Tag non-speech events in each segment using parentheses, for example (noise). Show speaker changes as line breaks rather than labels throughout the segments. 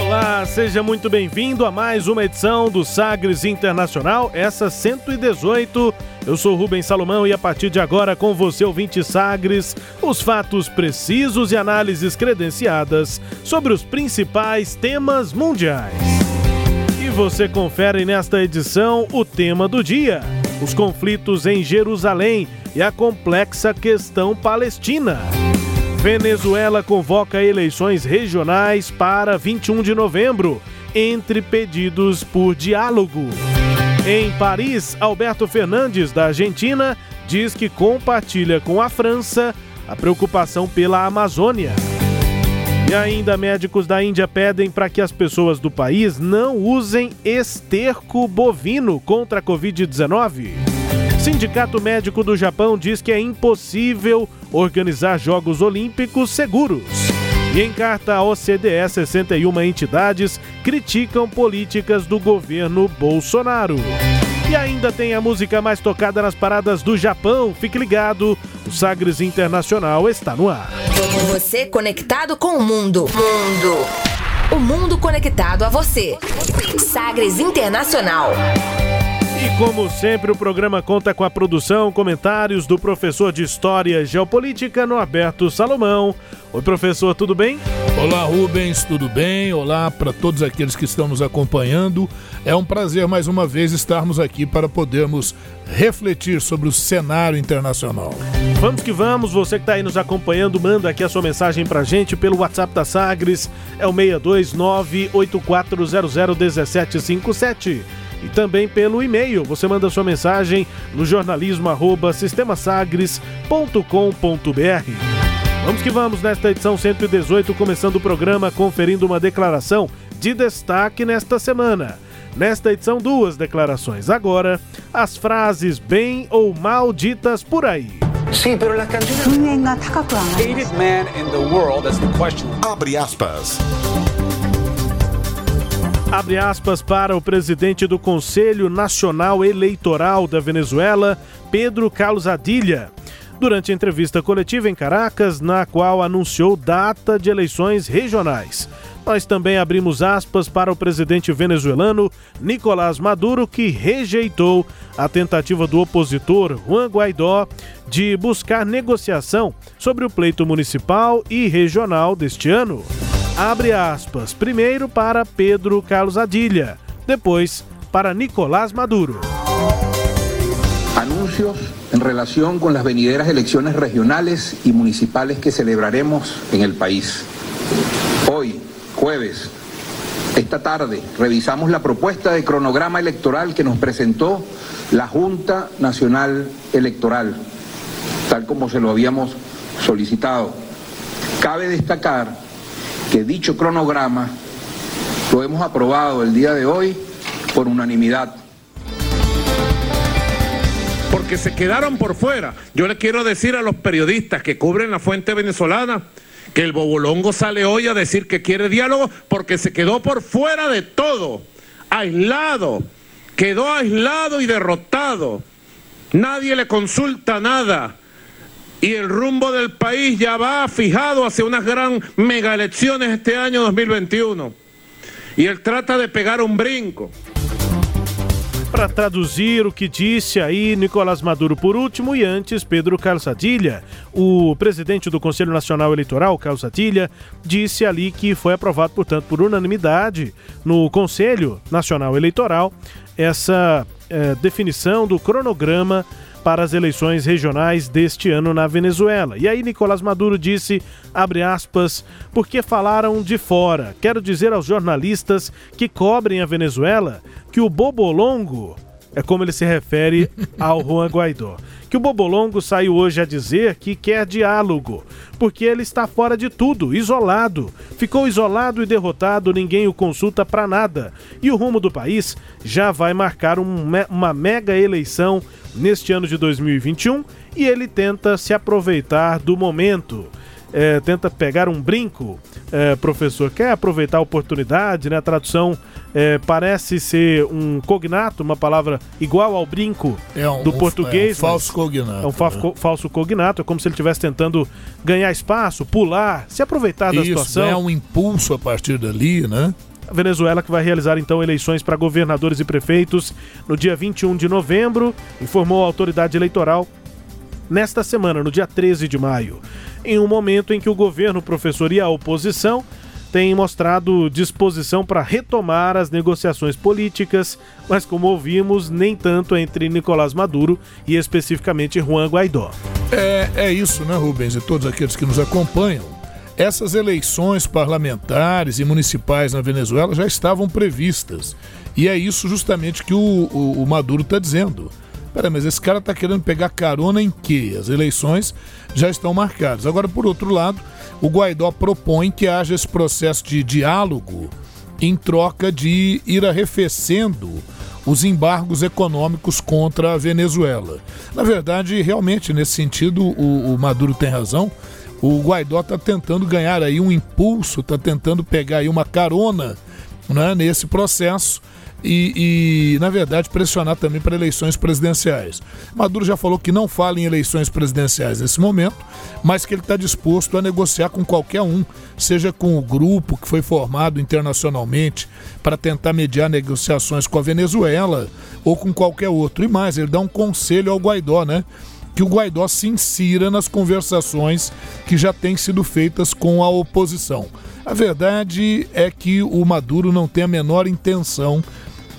Olá, seja muito bem-vindo a mais uma edição do Sagres Internacional, essa 118. Eu sou Rubens Salomão e a partir de agora com você, ouvinte Sagres, os fatos precisos e análises credenciadas sobre os principais temas mundiais. E você confere nesta edição o tema do dia: os conflitos em Jerusalém e a complexa questão palestina. Venezuela convoca eleições regionais para 21 de novembro, entre pedidos por diálogo. Em Paris, Alberto Fernandes, da Argentina, diz que compartilha com a França a preocupação pela Amazônia. E ainda médicos da Índia pedem para que as pessoas do país não usem esterco bovino contra a Covid-19. Sindicato Médico do Japão diz que é impossível organizar Jogos Olímpicos seguros. E em carta à OCDE, 61 entidades criticam políticas do governo Bolsonaro. E ainda tem a música mais tocada nas paradas do Japão. Fique ligado, o Sagres Internacional está no ar.
Você conectado com o mundo. Mundo. O mundo conectado a você. Sagres Internacional.
E como sempre, o programa conta com a produção, comentários do professor de História e Geopolítica, Norberto Salomão. Oi, professor, tudo bem?
Olá, Rubens, tudo bem? Olá para todos aqueles que estão nos acompanhando. É um prazer mais uma vez estarmos aqui para podermos refletir sobre o cenário internacional.
Vamos que vamos, você que está aí nos acompanhando, manda aqui a sua mensagem para gente pelo WhatsApp da Sagres, é o 62984001757 e também pelo e-mail. Você manda sua mensagem no jornalismo@sistemasagres.com.br. Vamos que vamos nesta edição 118, começando o programa conferindo uma declaração de destaque nesta semana. Nesta edição, duas declarações. Agora, as frases bem ou mal ditas por aí.
Sim, pero la canción...
man Abre aspas
para o presidente do Conselho Nacional Eleitoral da Venezuela, Pedro Carlos Adilha, durante a entrevista coletiva em Caracas, na qual anunciou data de eleições regionais. Nós também abrimos aspas para o presidente venezuelano Nicolás Maduro, que rejeitou a tentativa do opositor Juan Guaidó de buscar negociação sobre o pleito municipal e regional deste ano. Abre aspas. Primeiro para Pedro Carlos Adilha, depois para Nicolás Maduro.
Anuncios en relación con las venideras elecciones regionales y municipales que celebraremos en el país. Hoy, jueves, esta tarde, revisamos la propuesta de cronograma electoral que nos presentó la Junta Nacional Electoral, tal como se lo habíamos solicitado. Cabe destacar que dicho cronograma lo hemos aprobado el día de hoy por unanimidad.
Porque se quedaron por fuera. Yo le quiero decir a los periodistas que cubren la fuente venezolana que el Bobolongo sale hoy a decir que quiere diálogo porque se quedó por fuera de todo, aislado, quedó aislado y derrotado. Nadie le consulta nada y el rumbo del país ya va fijado hacia unas gran mega elecciones este año 2021. E ele trata de pegar um brinco.
Para traduzir o que disse aí Nicolás Maduro por último e antes Pedro Calçadilha, o presidente do Conselho Nacional Eleitoral, Calçadilha, disse ali que foi aprovado, portanto, por unanimidade no Conselho Nacional Eleitoral essa eh, definição do cronograma para as eleições regionais deste ano na Venezuela. E aí Nicolás Maduro disse, abre aspas, porque falaram de fora. Quero dizer aos jornalistas que cobrem a Venezuela que o Bobolongo É como ele se refere ao Juan Guaidó. Que o Bobolongo saiu hoje a dizer que quer diálogo, porque ele está fora de tudo, isolado. Ficou isolado e derrotado, ninguém o consulta para nada. E o rumo do país já vai marcar um, uma mega eleição neste ano de 2021 e ele tenta se aproveitar do momento é, tenta pegar um brinco, é, professor, quer aproveitar a oportunidade, né? A tradução é, parece ser um cognato, uma palavra igual ao brinco
é um,
do português.
É um falso cognato.
É um fa né? falso cognato, é como se ele estivesse tentando ganhar espaço, pular, se aproveitar da
Isso,
situação.
É um impulso a partir dali, né?
A Venezuela que vai realizar então eleições para governadores e prefeitos no dia 21 de novembro, informou a autoridade eleitoral nesta semana, no dia 13 de maio, em um momento em que o governo, professor e a oposição têm mostrado disposição para retomar as negociações políticas, mas como ouvimos, nem tanto entre Nicolás Maduro e especificamente Juan Guaidó.
É, é isso, né, Rubens, e todos aqueles que nos acompanham. Essas eleições parlamentares e municipais na Venezuela já estavam previstas. E é isso justamente que o, o, o Maduro está dizendo. Peraí, mas esse cara tá querendo pegar carona em quê? As eleições já estão marcadas. Agora, por outro lado, o Guaidó propõe que haja esse processo de diálogo em troca de ir arrefecendo os embargos econômicos contra a Venezuela. Na verdade, realmente, nesse sentido, o, o Maduro tem razão. O Guaidó está tentando ganhar aí um impulso, está tentando pegar aí uma carona né, nesse processo e, e, na verdade, pressionar também para eleições presidenciais. Maduro já falou que não fala em eleições presidenciais nesse momento, mas que ele está disposto a negociar com qualquer um, seja com o grupo que foi formado internacionalmente para tentar mediar negociações com a Venezuela ou com qualquer outro. E mais, ele dá um conselho ao Guaidó, né? Que o Guaidó se insira nas conversações que já têm sido feitas com a oposição. A verdade é que o Maduro não tem a menor intenção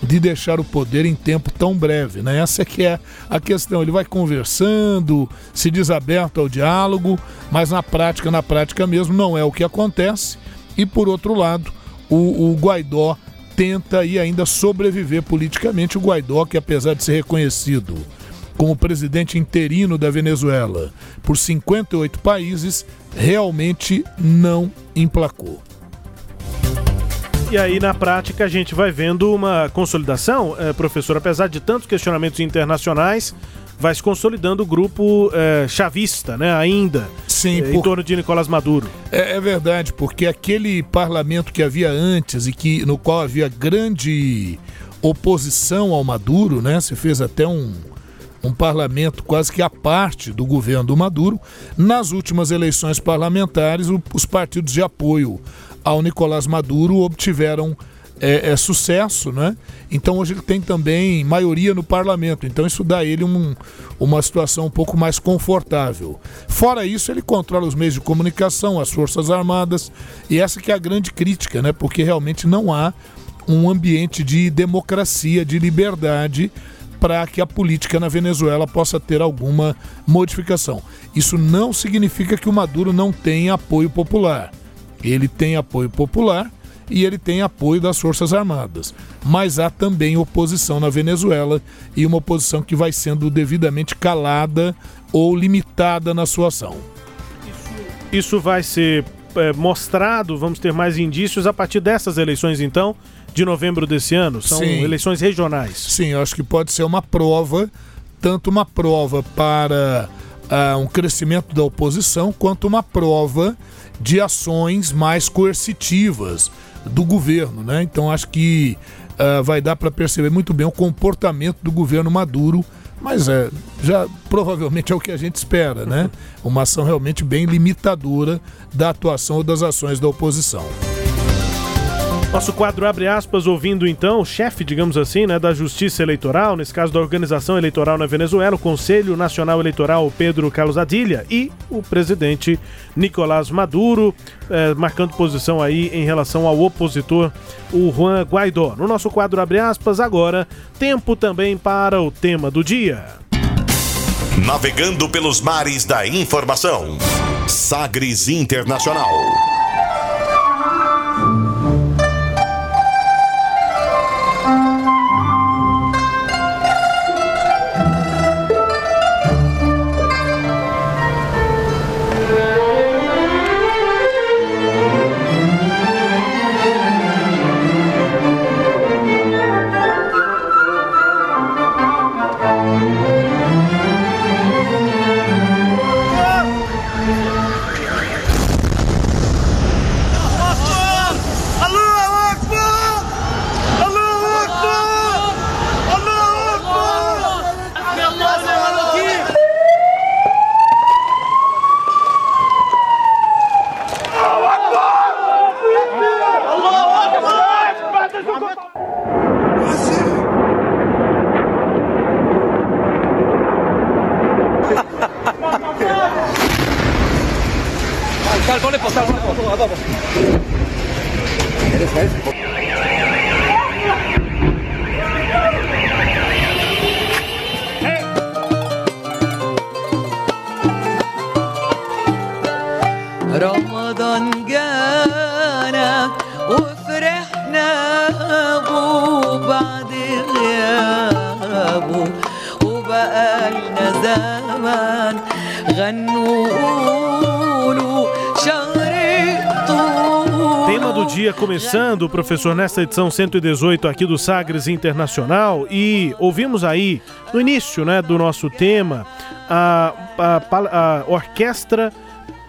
de deixar o poder em tempo tão breve. Né? Essa é que é a questão. Ele vai conversando, se diz aberto ao diálogo, mas na prática, na prática mesmo, não é o que acontece. E por outro lado, o, o Guaidó tenta e ainda sobreviver politicamente. O Guaidó, que apesar de ser reconhecido como presidente interino da Venezuela por 58 países, realmente não emplacou.
E aí, na prática, a gente vai vendo uma consolidação, é, professor, apesar de tantos questionamentos internacionais, vai se consolidando o grupo é, chavista, né, ainda,
Sim,
é, por... em torno de Nicolás Maduro.
É, é, verdade, porque aquele parlamento que havia antes e que no qual havia grande oposição ao Maduro, né, se fez até um, um parlamento quase que à parte do governo do Maduro. Nas últimas eleições parlamentares, os partidos de apoio ao Nicolás Maduro obtiveram é, é, sucesso, né? Então hoje ele tem também maioria no parlamento, então isso dá ele um, uma situação um pouco mais confortável. Fora isso, ele controla os meios de comunicação, as forças armadas, e essa que é a grande crítica, né? Porque realmente não há um ambiente de democracia, de liberdade para que a política na Venezuela possa ter alguma modificação. Isso não significa que o Maduro não tenha apoio popular. Ele tem apoio popular e ele tem apoio das Forças Armadas. Mas há também oposição na Venezuela e uma oposição que vai sendo devidamente calada ou limitada na sua ação.
Isso vai ser é, mostrado, vamos ter mais indícios a partir dessas eleições, então, de novembro desse ano? São Sim. eleições regionais.
Sim, eu acho que pode ser uma prova, tanto uma prova para uh, um crescimento da oposição, quanto uma prova de ações mais coercitivas do governo, né? Então acho que uh, vai dar para perceber muito bem o comportamento do governo Maduro, mas é já provavelmente é o que a gente espera, né? (laughs) Uma ação realmente bem limitadora da atuação ou das ações da oposição.
Nosso quadro abre aspas, ouvindo então o chefe, digamos assim, né, da Justiça Eleitoral, nesse caso da Organização Eleitoral na Venezuela, o Conselho Nacional Eleitoral Pedro Carlos Adilha e o presidente Nicolás Maduro, eh, marcando posição aí em relação ao opositor, o Juan Guaidó. No nosso quadro abre aspas, agora, tempo também para o tema do dia.
Navegando pelos mares da informação. Sagres Internacional.
Professor, nesta edição 118 aqui do Sagres Internacional e ouvimos aí no início, né, do nosso tema a, a, a orquestra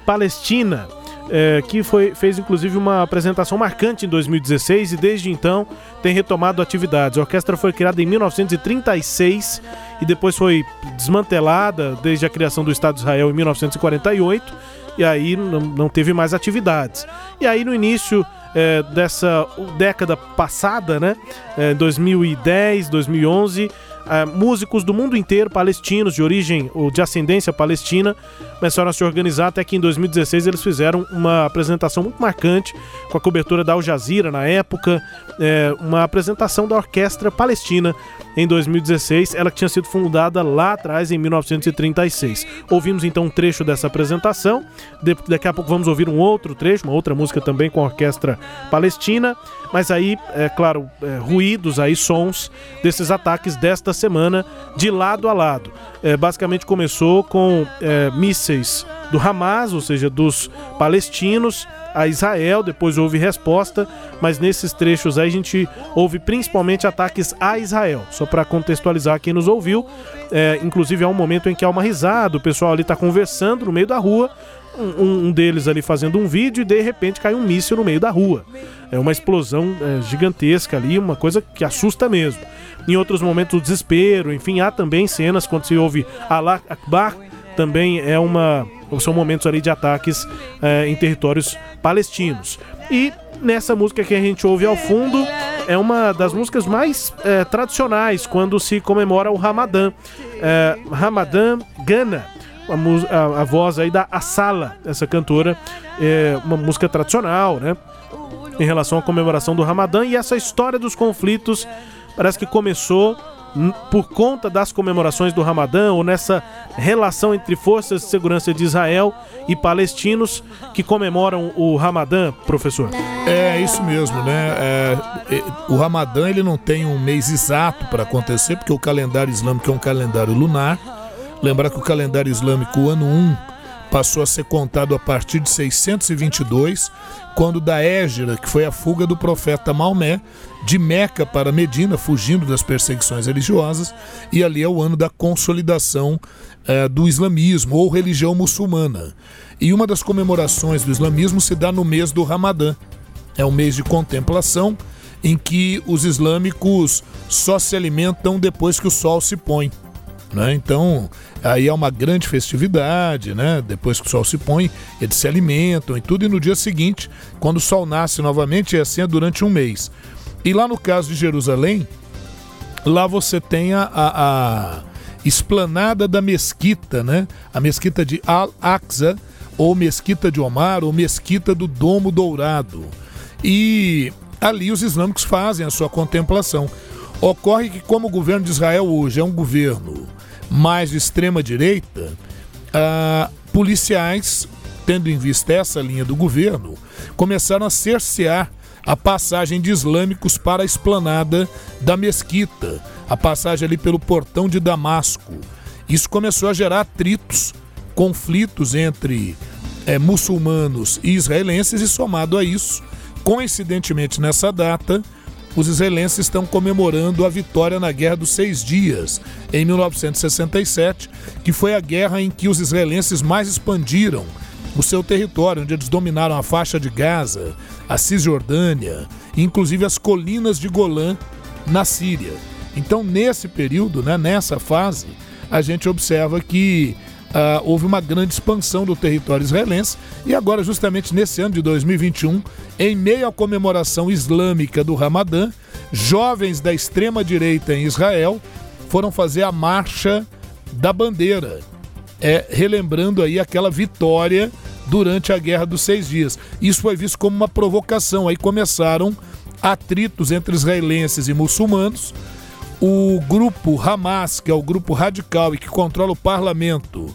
palestina é, que foi, fez inclusive uma apresentação marcante em 2016 e desde então tem retomado atividades. A orquestra foi criada em 1936 e depois foi desmantelada desde a criação do Estado de Israel em 1948 e aí não, não teve mais atividades. E aí no início é, dessa década passada, né, é, 2010, 2011 uh, músicos do mundo inteiro, palestinos, de origem ou de ascendência palestina, começaram a se organizar até que em 2016 eles fizeram uma apresentação muito marcante com a cobertura da Al Jazeera na época, é, uma apresentação da Orquestra Palestina em 2016, ela que tinha sido fundada lá atrás em 1936. Ouvimos então um trecho dessa apresentação, de, daqui a pouco vamos ouvir um outro trecho, uma outra música também com a Orquestra Palestina, mas aí, é claro, é, ruídos aí, sons desses ataques desta semana de lado a lado. É, basicamente começou com é, mísseis do Hamas, ou seja, dos palestinos, a Israel, depois houve resposta, mas nesses trechos aí a gente ouve principalmente ataques a Israel. Só para contextualizar quem nos ouviu, é, inclusive há um momento em que há uma risada, o pessoal ali está conversando no meio da rua, um, um, deles ali fazendo um vídeo e de repente cai um míssil no meio da rua. É uma explosão é, gigantesca ali, uma coisa que assusta mesmo. Em outros momentos, o desespero, enfim, há também cenas quando se ouve Allah Akbar, também é uma são momentos ali de ataques é, em territórios palestinos. E nessa música que a gente ouve ao fundo é uma das músicas mais é, tradicionais quando se comemora o Ramadã. É, Ramadã Gana. A, a, a, voz aí da Asala, essa cantora, é uma música tradicional, né? Em relação à comemoração do Ramadã e essa história dos conflitos parece que começou por conta das comemorações do Ramadã ou nessa relação entre forças de segurança de Israel e palestinos que comemoram o Ramadã, professor?
É isso mesmo, né? É, é, o Ramadã ele não tem um mês exato para acontecer porque o calendário islâmico é um calendário lunar. Lembrar que o calendário islâmico, o ano 1, passou a ser contado a partir de 622, quando da Égira, que foi a fuga do profeta Maomé, de Meca para Medina, fugindo das perseguições religiosas, e ali é o ano da consolidação é, do islamismo ou religião muçulmana. E uma das comemorações do islamismo se dá no mês do Ramadã. É um mês de contemplação em que os islâmicos só se alimentam depois que o sol se põe. Né? Então, aí é uma grande festividade, né? Depois que o sol se põe, eles se alimentam e tudo, e no dia seguinte, quando o sol nasce novamente, é assim é durante um mês. E lá no caso de Jerusalém, lá você tem a, a, a esplanada da mesquita, né? A mesquita de Al-Aqsa, ou mesquita de Omar, ou mesquita do Domo Dourado. E ali os islâmicos fazem a sua contemplação. Ocorre que, como o governo de Israel hoje é um governo mais de extrema direita, ah, policiais, tendo em vista essa linha do governo, começaram a cercear a passagem de islâmicos para a esplanada da mesquita, a passagem ali pelo portão de Damasco. Isso começou a gerar atritos, conflitos entre é, muçulmanos e israelenses, e somado a isso, coincidentemente nessa data, os israelenses estão comemorando a vitória na Guerra dos Seis Dias, em 1967, que foi a guerra em que os israelenses mais expandiram o seu território, onde eles dominaram a faixa de Gaza, a Cisjordânia, inclusive as colinas de Golã na Síria. Então, nesse período, né, nessa fase, a gente observa que uh, houve uma grande expansão do território israelense e agora, justamente nesse ano de 2021, em meio à comemoração islâmica do Ramadã, jovens da extrema-direita em Israel foram fazer a marcha da bandeira, é, relembrando aí aquela vitória durante a Guerra dos Seis Dias. Isso foi visto como uma provocação. Aí começaram atritos entre israelenses e muçulmanos. O grupo Hamas, que é o grupo radical e que controla o parlamento,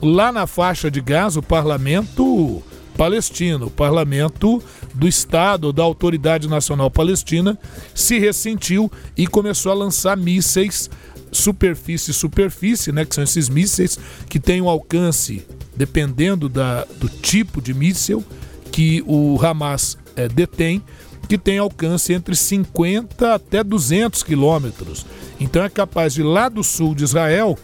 lá na faixa de Gaza, o parlamento palestino, o parlamento do Estado, da Autoridade Nacional Palestina, se ressentiu e começou a lançar mísseis superfície-superfície, né, que são esses mísseis que têm um alcance, dependendo da, do tipo de míssil que o Hamas é, detém, que tem alcance entre 50 até 200 quilômetros. Então é capaz de lá do sul de Israel,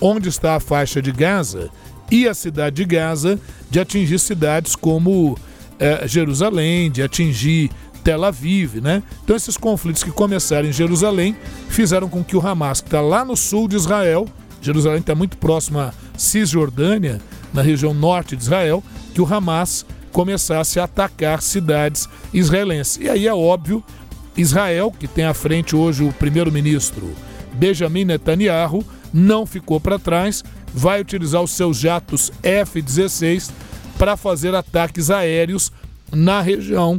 onde está a faixa de Gaza, e a cidade de Gaza, de atingir cidades como é, Jerusalém, de atingir Tel Aviv, né? Então esses conflitos que começaram em Jerusalém fizeram com que o Hamas, que está lá no sul de Israel, Jerusalém está muito próximo à Cisjordânia, na região norte de Israel, que o Hamas começasse a atacar cidades israelenses. E aí é óbvio, Israel, que tem à frente hoje o primeiro-ministro Benjamin Netanyahu, não ficou para trás, vai utilizar os seus jatos F-16 para fazer ataques aéreos na região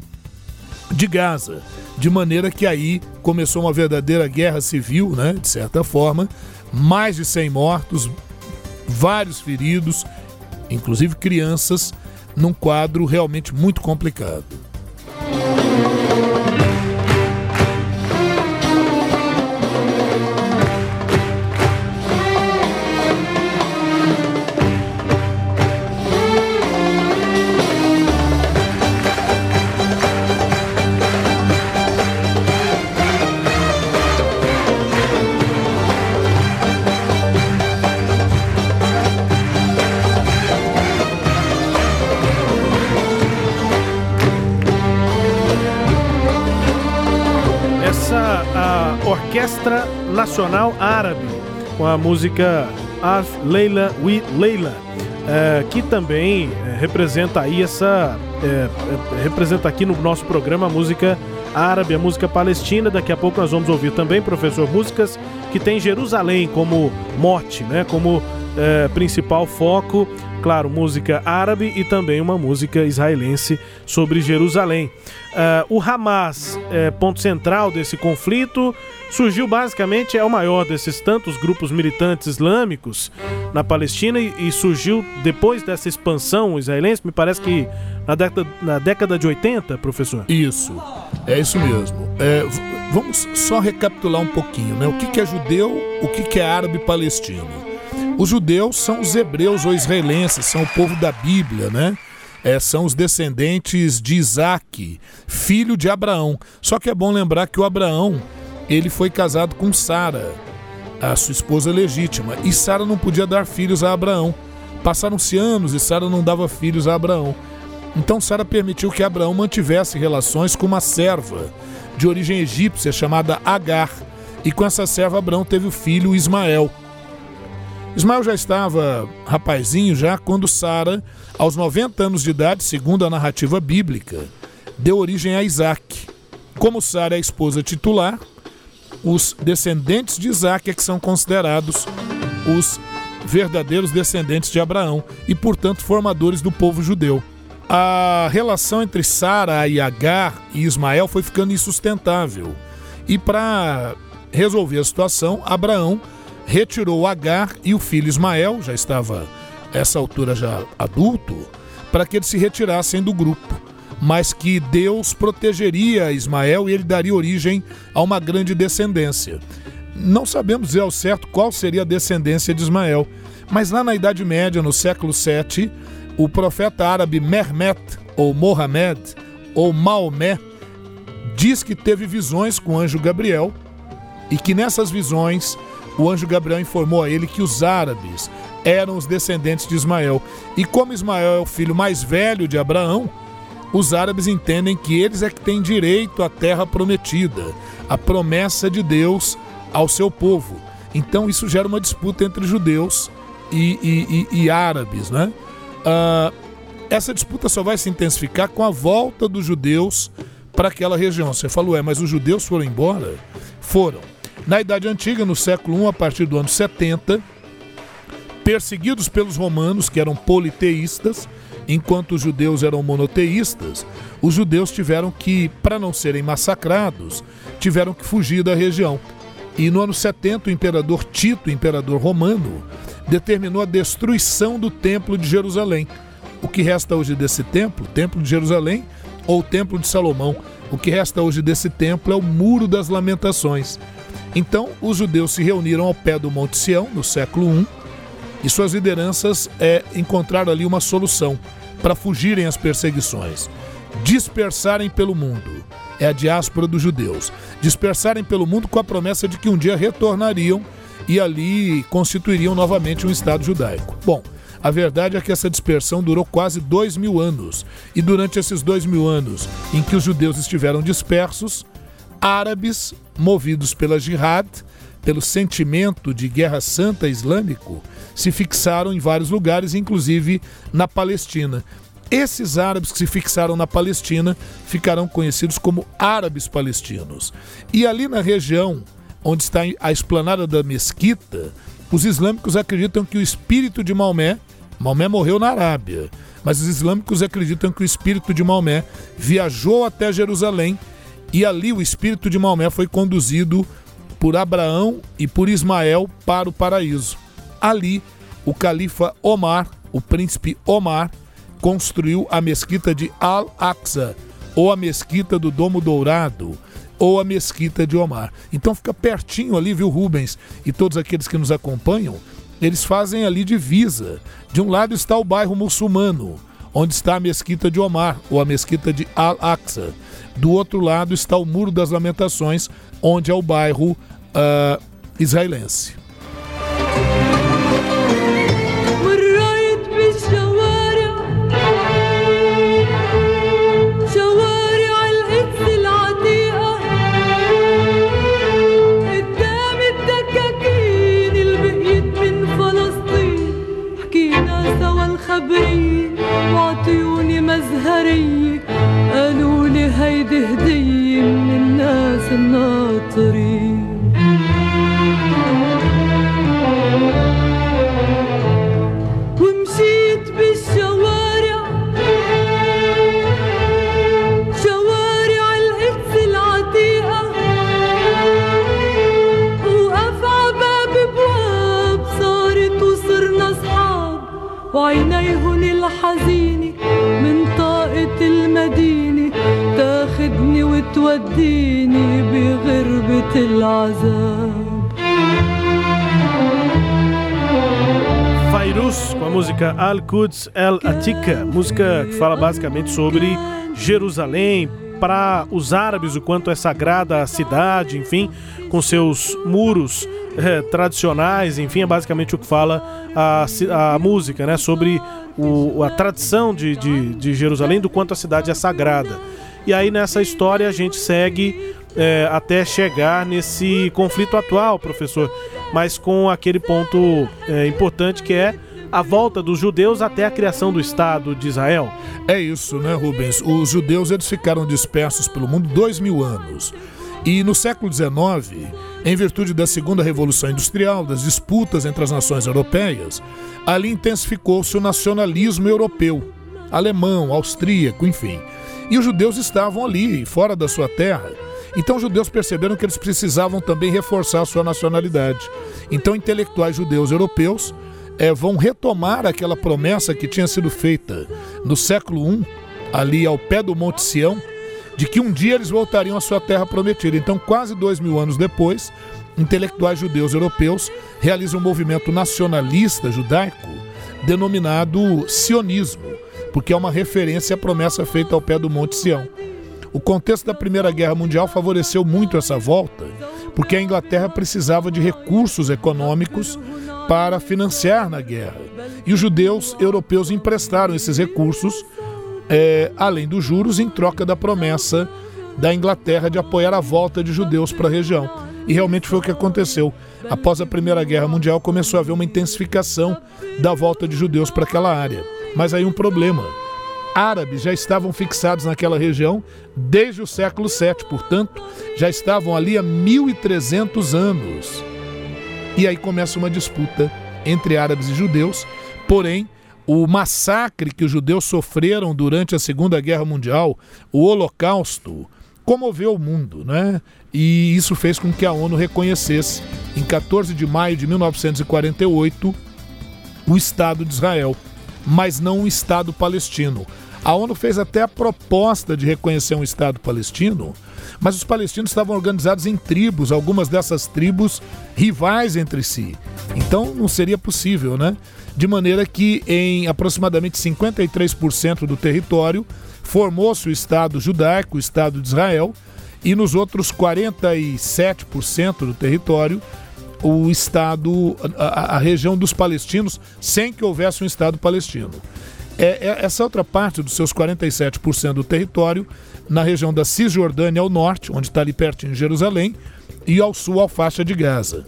de Gaza. De maneira que aí começou uma verdadeira guerra civil, né, de certa forma, mais de 100 mortos, vários feridos, inclusive crianças, num quadro realmente muito complicado.
Árabe com a música Af Leila We Leila, é, que também é, representa aí essa é, representa aqui no nosso programa a música árabe, a música palestina. Daqui a pouco nós vamos ouvir também, professor, músicas que tem Jerusalém como mote, né? Como principal foco, claro, música árabe e também uma música israelense sobre Jerusalém. É, o Hamas, é, ponto central desse conflito, surgiu basicamente, é o maior desses tantos grupos militantes islâmicos na Palestina e, e surgiu depois dessa expansão israelense, me parece que na década, na década de 80, professor?
Isso, é isso mesmo. É, vamos só recapitular um pouquinho, né? O que, que é judeu, o que, que é árabe palestino. Os judeus são os hebreus ou israelenses, são o povo da Bíblia, né? É, são os descendentes de Isaac, filho de Abraão. Só que é bom lembrar que o Abraão, ele foi casado com Sara, a sua esposa legítima, e Sara não podia dar filhos a Abraão. Passaram-se anos e Sara não dava filhos a Abraão. Então Sara permitiu que Abraão mantivesse relações com uma serva de origem egípcia chamada Agar. E com essa serva Abraão teve o filho Ismael. Ismael já estava rapazinho já quando Sara, aos 90 anos de idade, segundo a narrativa bíblica, deu origem a Isaac. Como Sara é a esposa titular, os descendentes de Isaac é que são considerados os verdadeiros descendentes de Abraão e, portanto, formadores do povo judeu. A relação entre Sara e Agar e Ismael foi ficando insustentável. E para resolver a situação, Abraão retirou Agar e o filho Ismael, já estava essa altura já adulto, para que eles se retirassem do grupo, mas que Deus protegeria Ismael e ele daria origem a uma grande descendência. Não sabemos dizer ao certo qual seria a descendência de Ismael, mas lá na Idade Média, no século VII, o profeta árabe Mehmet, ou Mohamed, ou Maomé, diz que teve visões com o anjo Gabriel e que nessas visões o anjo Gabriel informou a ele que os árabes eram os descendentes de Ismael. E como Ismael é o filho mais velho de Abraão, os árabes entendem que eles é que têm direito à terra prometida, a promessa de Deus ao seu povo. Então isso gera uma disputa entre judeus e, e- e- e árabes, né? Ah, essa disputa só vai se intensificar com a volta dos judeus para aquela região. Você falou, é, mas os judeus foram embora? Foram. Na Idade Antiga, no século I, a partir do ano 70, perseguidos pelos romanos, que eram politeístas, enquanto os judeus eram monoteístas, os judeus tiveram que, para não serem massacrados, tiveram que fugir da região. E no ano 70, o imperador Tito, imperador romano, determinou a destruição do Templo de Jerusalém. O que resta hoje desse templo, Templo de Jerusalém ou Templo de Salomão, o que resta hoje desse templo é o Muro das Lamentações. Então, os judeus se reuniram ao pé do Monte Sião, no século I, e suas lideranças é, encontraram ali uma solução para fugirem às perseguições. Dispersarem pelo mundo. É a diáspora dos judeus. Dispersarem pelo mundo com a promessa de que um dia retornariam e ali constituiriam novamente um Estado judaico. Bom, a verdade é que essa dispersão durou quase dois mil anos. E durante esses dois mil anos em que os judeus estiveram dispersos, árabes, movidos pela jihad, pelo sentimento de guerra santa islâmico, se fixaram em vários lugares, inclusive na Palestina. Esses árabes que se fixaram na Palestina ficarão conhecidos como árabes palestinos. E ali na região onde está a esplanada da mesquita, os islâmicos acreditam que o espírito de Maomé, Maomé morreu na Arábia, mas os islâmicos acreditam que o espírito de Maomé viajou até Jerusalém e ali o espírito de Maomé foi conduzido por Abraão e por Ismael para o paraíso. Ali, o califa Omar, o príncipe Omar, construiu a mesquita de Al-Aqsa, ou a mesquita do Domo Dourado, ou a mesquita de Omar. Então fica pertinho ali, viu, Rubens? E todos aqueles que nos acompanham, eles fazem ali divisa. De um lado está o bairro muçulmano, onde está a mesquita de Omar, ou a mesquita de Al-Aqsa. Do outro lado está o Muro das Lamentações, onde é o bairro uh, israelense.
Al-Quds El Atika, música que fala basicamente sobre Jerusalém, para os árabes o quanto é sagrada a cidade, enfim, com seus muros eh, tradicionais, enfim, é basicamente o que fala a, a música, né, sobre o, a tradição de, de, de Jerusalém, do quanto a cidade é sagrada. E aí nessa história a gente segue é, até chegar nesse conflito atual, professor, mas com aquele ponto é, importante que é a volta dos judeus até a criação do Estado de Israel.
É isso, né, Rubens? Os judeus eles ficaram dispersos pelo mundo dois mil anos. E no século XIX, em virtude da segunda revolução industrial, das disputas entre as nações europeias, ali intensificou-se o nacionalismo europeu, alemão, austríaco, enfim. E os judeus estavam ali, fora da sua terra. Então os judeus perceberam que eles precisavam também reforçar a sua nacionalidade. Então intelectuais judeus europeus eh, vão retomar aquela promessa que tinha sido feita no século I, ali ao pé do Monte Sião, de que um dia eles voltariam à sua terra prometida. Então, quase dois mil anos depois, intelectuais judeus europeus realizam um movimento nacionalista judaico denominado sionismo, porque é uma referência à promessa feita ao pé do Monte Sião. O contexto da Primeira Guerra Mundial favoreceu muito essa volta, porque a Inglaterra precisava de recursos econômicos para financiar na guerra. E os judeus europeus emprestaram esses recursos, eh, além dos juros, em troca da promessa da Inglaterra de apoiar a volta de judeus para a região. E realmente foi o que aconteceu. Após a Primeira Guerra Mundial, começou a haver uma intensificação da volta de judeus para aquela área. Mas aí um problema. Árabes já estavam fixados naquela região desde o século VII, portanto, já estavam ali há 1300 anos. E aí começa uma disputa entre árabes e judeus, porém, o massacre que os judeus sofreram durante a Segunda Guerra Mundial, o Holocausto, comoveu o mundo, né? E isso fez com que a ONU reconhecesse, em 14 de maio de 1948, o Estado de Israel, mas não o Estado palestino. A ONU fez até a proposta de reconhecer um Estado palestino, mas os palestinos estavam organizados em tribos, algumas dessas tribos rivais entre si. Então não seria possível, né? De maneira que em aproximadamente 53% do território formou-se o Estado judaico, o Estado de Israel, e nos outros 47% do território o Estado, a, a, região dos palestinos, sem que houvesse um Estado palestino. É, é, essa outra parte dos seus 47% do território, na região da Cisjordânia ao norte, onde está ali pertinho de Jerusalém, e ao sul, a faixa de Gaza.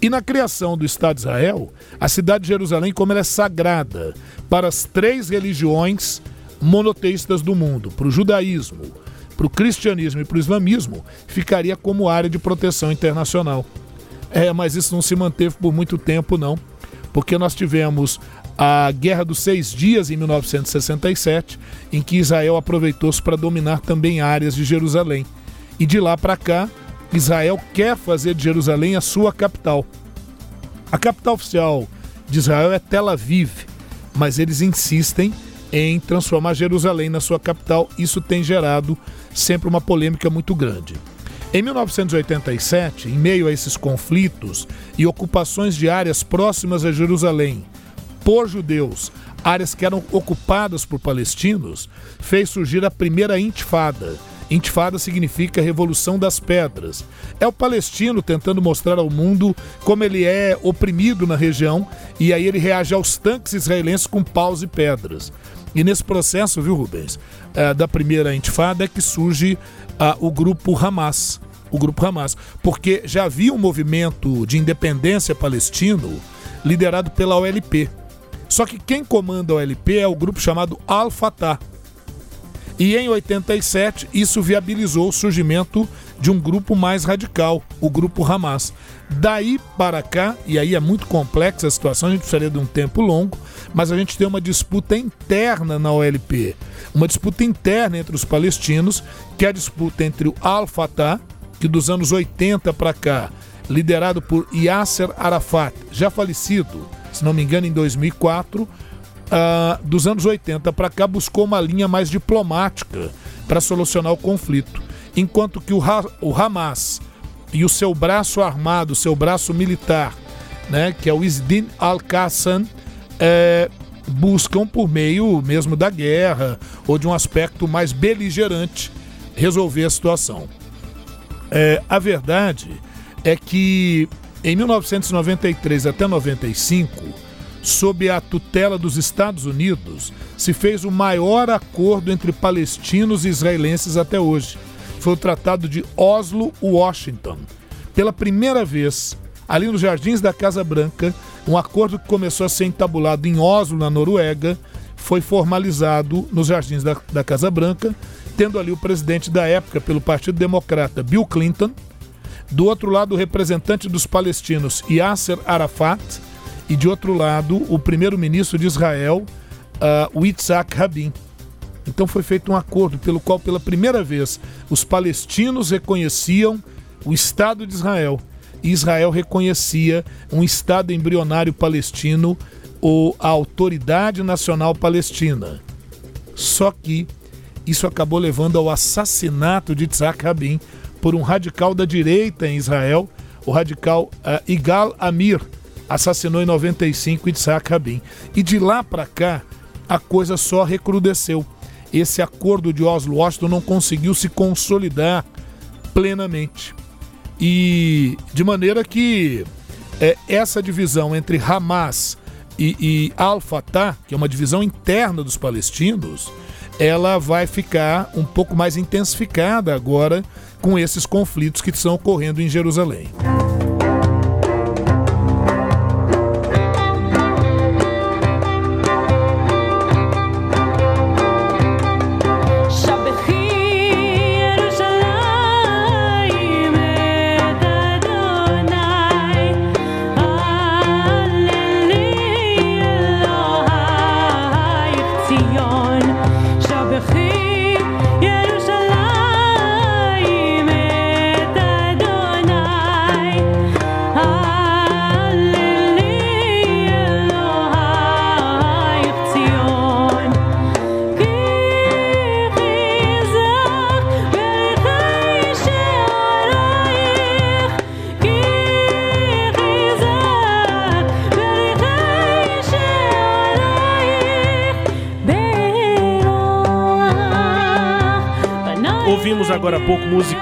E na criação do Estado de Israel, a cidade de Jerusalém, como ela é sagrada para as três religiões monoteístas do mundo, para o judaísmo, para o cristianismo e para o islamismo, ficaria como área de proteção internacional. É, mas isso não se manteve por muito tempo, não, porque nós tivemos a Guerra dos Seis Dias em 1967, em que Israel aproveitou-se para dominar também áreas de Jerusalém. E de lá para cá, Israel quer fazer de Jerusalém a sua capital. A capital oficial de Israel é Tel Aviv, mas eles insistem em transformar Jerusalém na sua capital. Isso tem gerado sempre uma polêmica muito grande. Em 1987, em meio a esses conflitos e ocupações de áreas próximas a Jerusalém por judeus, áreas que eram ocupadas por palestinos, fez surgir a primeira intifada, Intifada significa Revolução das Pedras. É o palestino tentando mostrar ao mundo como ele é oprimido na região e aí ele reage aos tanques israelenses com paus e pedras. E nesse processo, viu, Rubens, é, da primeira intifada é que surge ah, o grupo Hamas. O grupo Hamas. Porque já havia um movimento de independência palestino liderado pela OLP. Só que quem comanda a OLP é o grupo chamado Al-Fatah e em 87, isso viabilizou o surgimento de um grupo mais radical, o grupo Hamas. Daí para cá, e aí é muito complexa a situação, a gente precisaria de um tempo longo, mas a gente tem uma disputa interna na OLP. Uma disputa interna entre os palestinos, que é a disputa entre o Al-Fatah, que dos anos 80 para cá, liderado por Yasser Arafat, já falecido, se não me engano, em 2004 uh, dos anos 80 para cá, buscou uma linha mais diplomática para solucionar o conflito, enquanto que o, ha o Hamas e o seu braço armado, seu braço militar, né, que é o Isdin al-Qassam, é, buscam por meio mesmo da guerra ou de um aspecto mais beligerante resolver a situação. É, a verdade é que em 1993 até 95 sob a tutela dos Estados Unidos, se fez o maior acordo entre palestinos e israelenses até hoje. Foi o Tratado de Oslo-Washington. Pela primeira vez, ali nos jardins da Casa Branca, um acordo que começou a ser entabulado em Oslo, na Noruega, foi formalizado nos jardins da, da Casa Branca, tendo ali o presidente da época, pelo Partido Democrata, Bill Clinton, do outro lado, o representante dos palestinos, Yasser Arafat, e de outro lado o primeiro-ministro de Israel, uh, o Yitzhak Rabin. Então foi feito um acordo pelo qual, pela primeira vez, os palestinos reconheciam o Estado de Israel e Israel reconhecia um Estado embrionário palestino ou a Autoridade Nacional Palestina. Só que isso acabou levando ao assassinato de Yitzhak Rabin por um radical da direita em Israel, o radical uh, Igal Amir, assassinou em 95 Itzhak Rabin. E de lá para cá, a coisa só recrudesceu. Esse acordo de Oslo-Washington não conseguiu se consolidar plenamente. E de maneira que é, essa divisão entre Hamas e, e Al-Fatah, que é uma divisão interna dos palestinos, ela vai ficar um pouco mais intensificada agora com esses conflitos que estão ocorrendo em Jerusalém.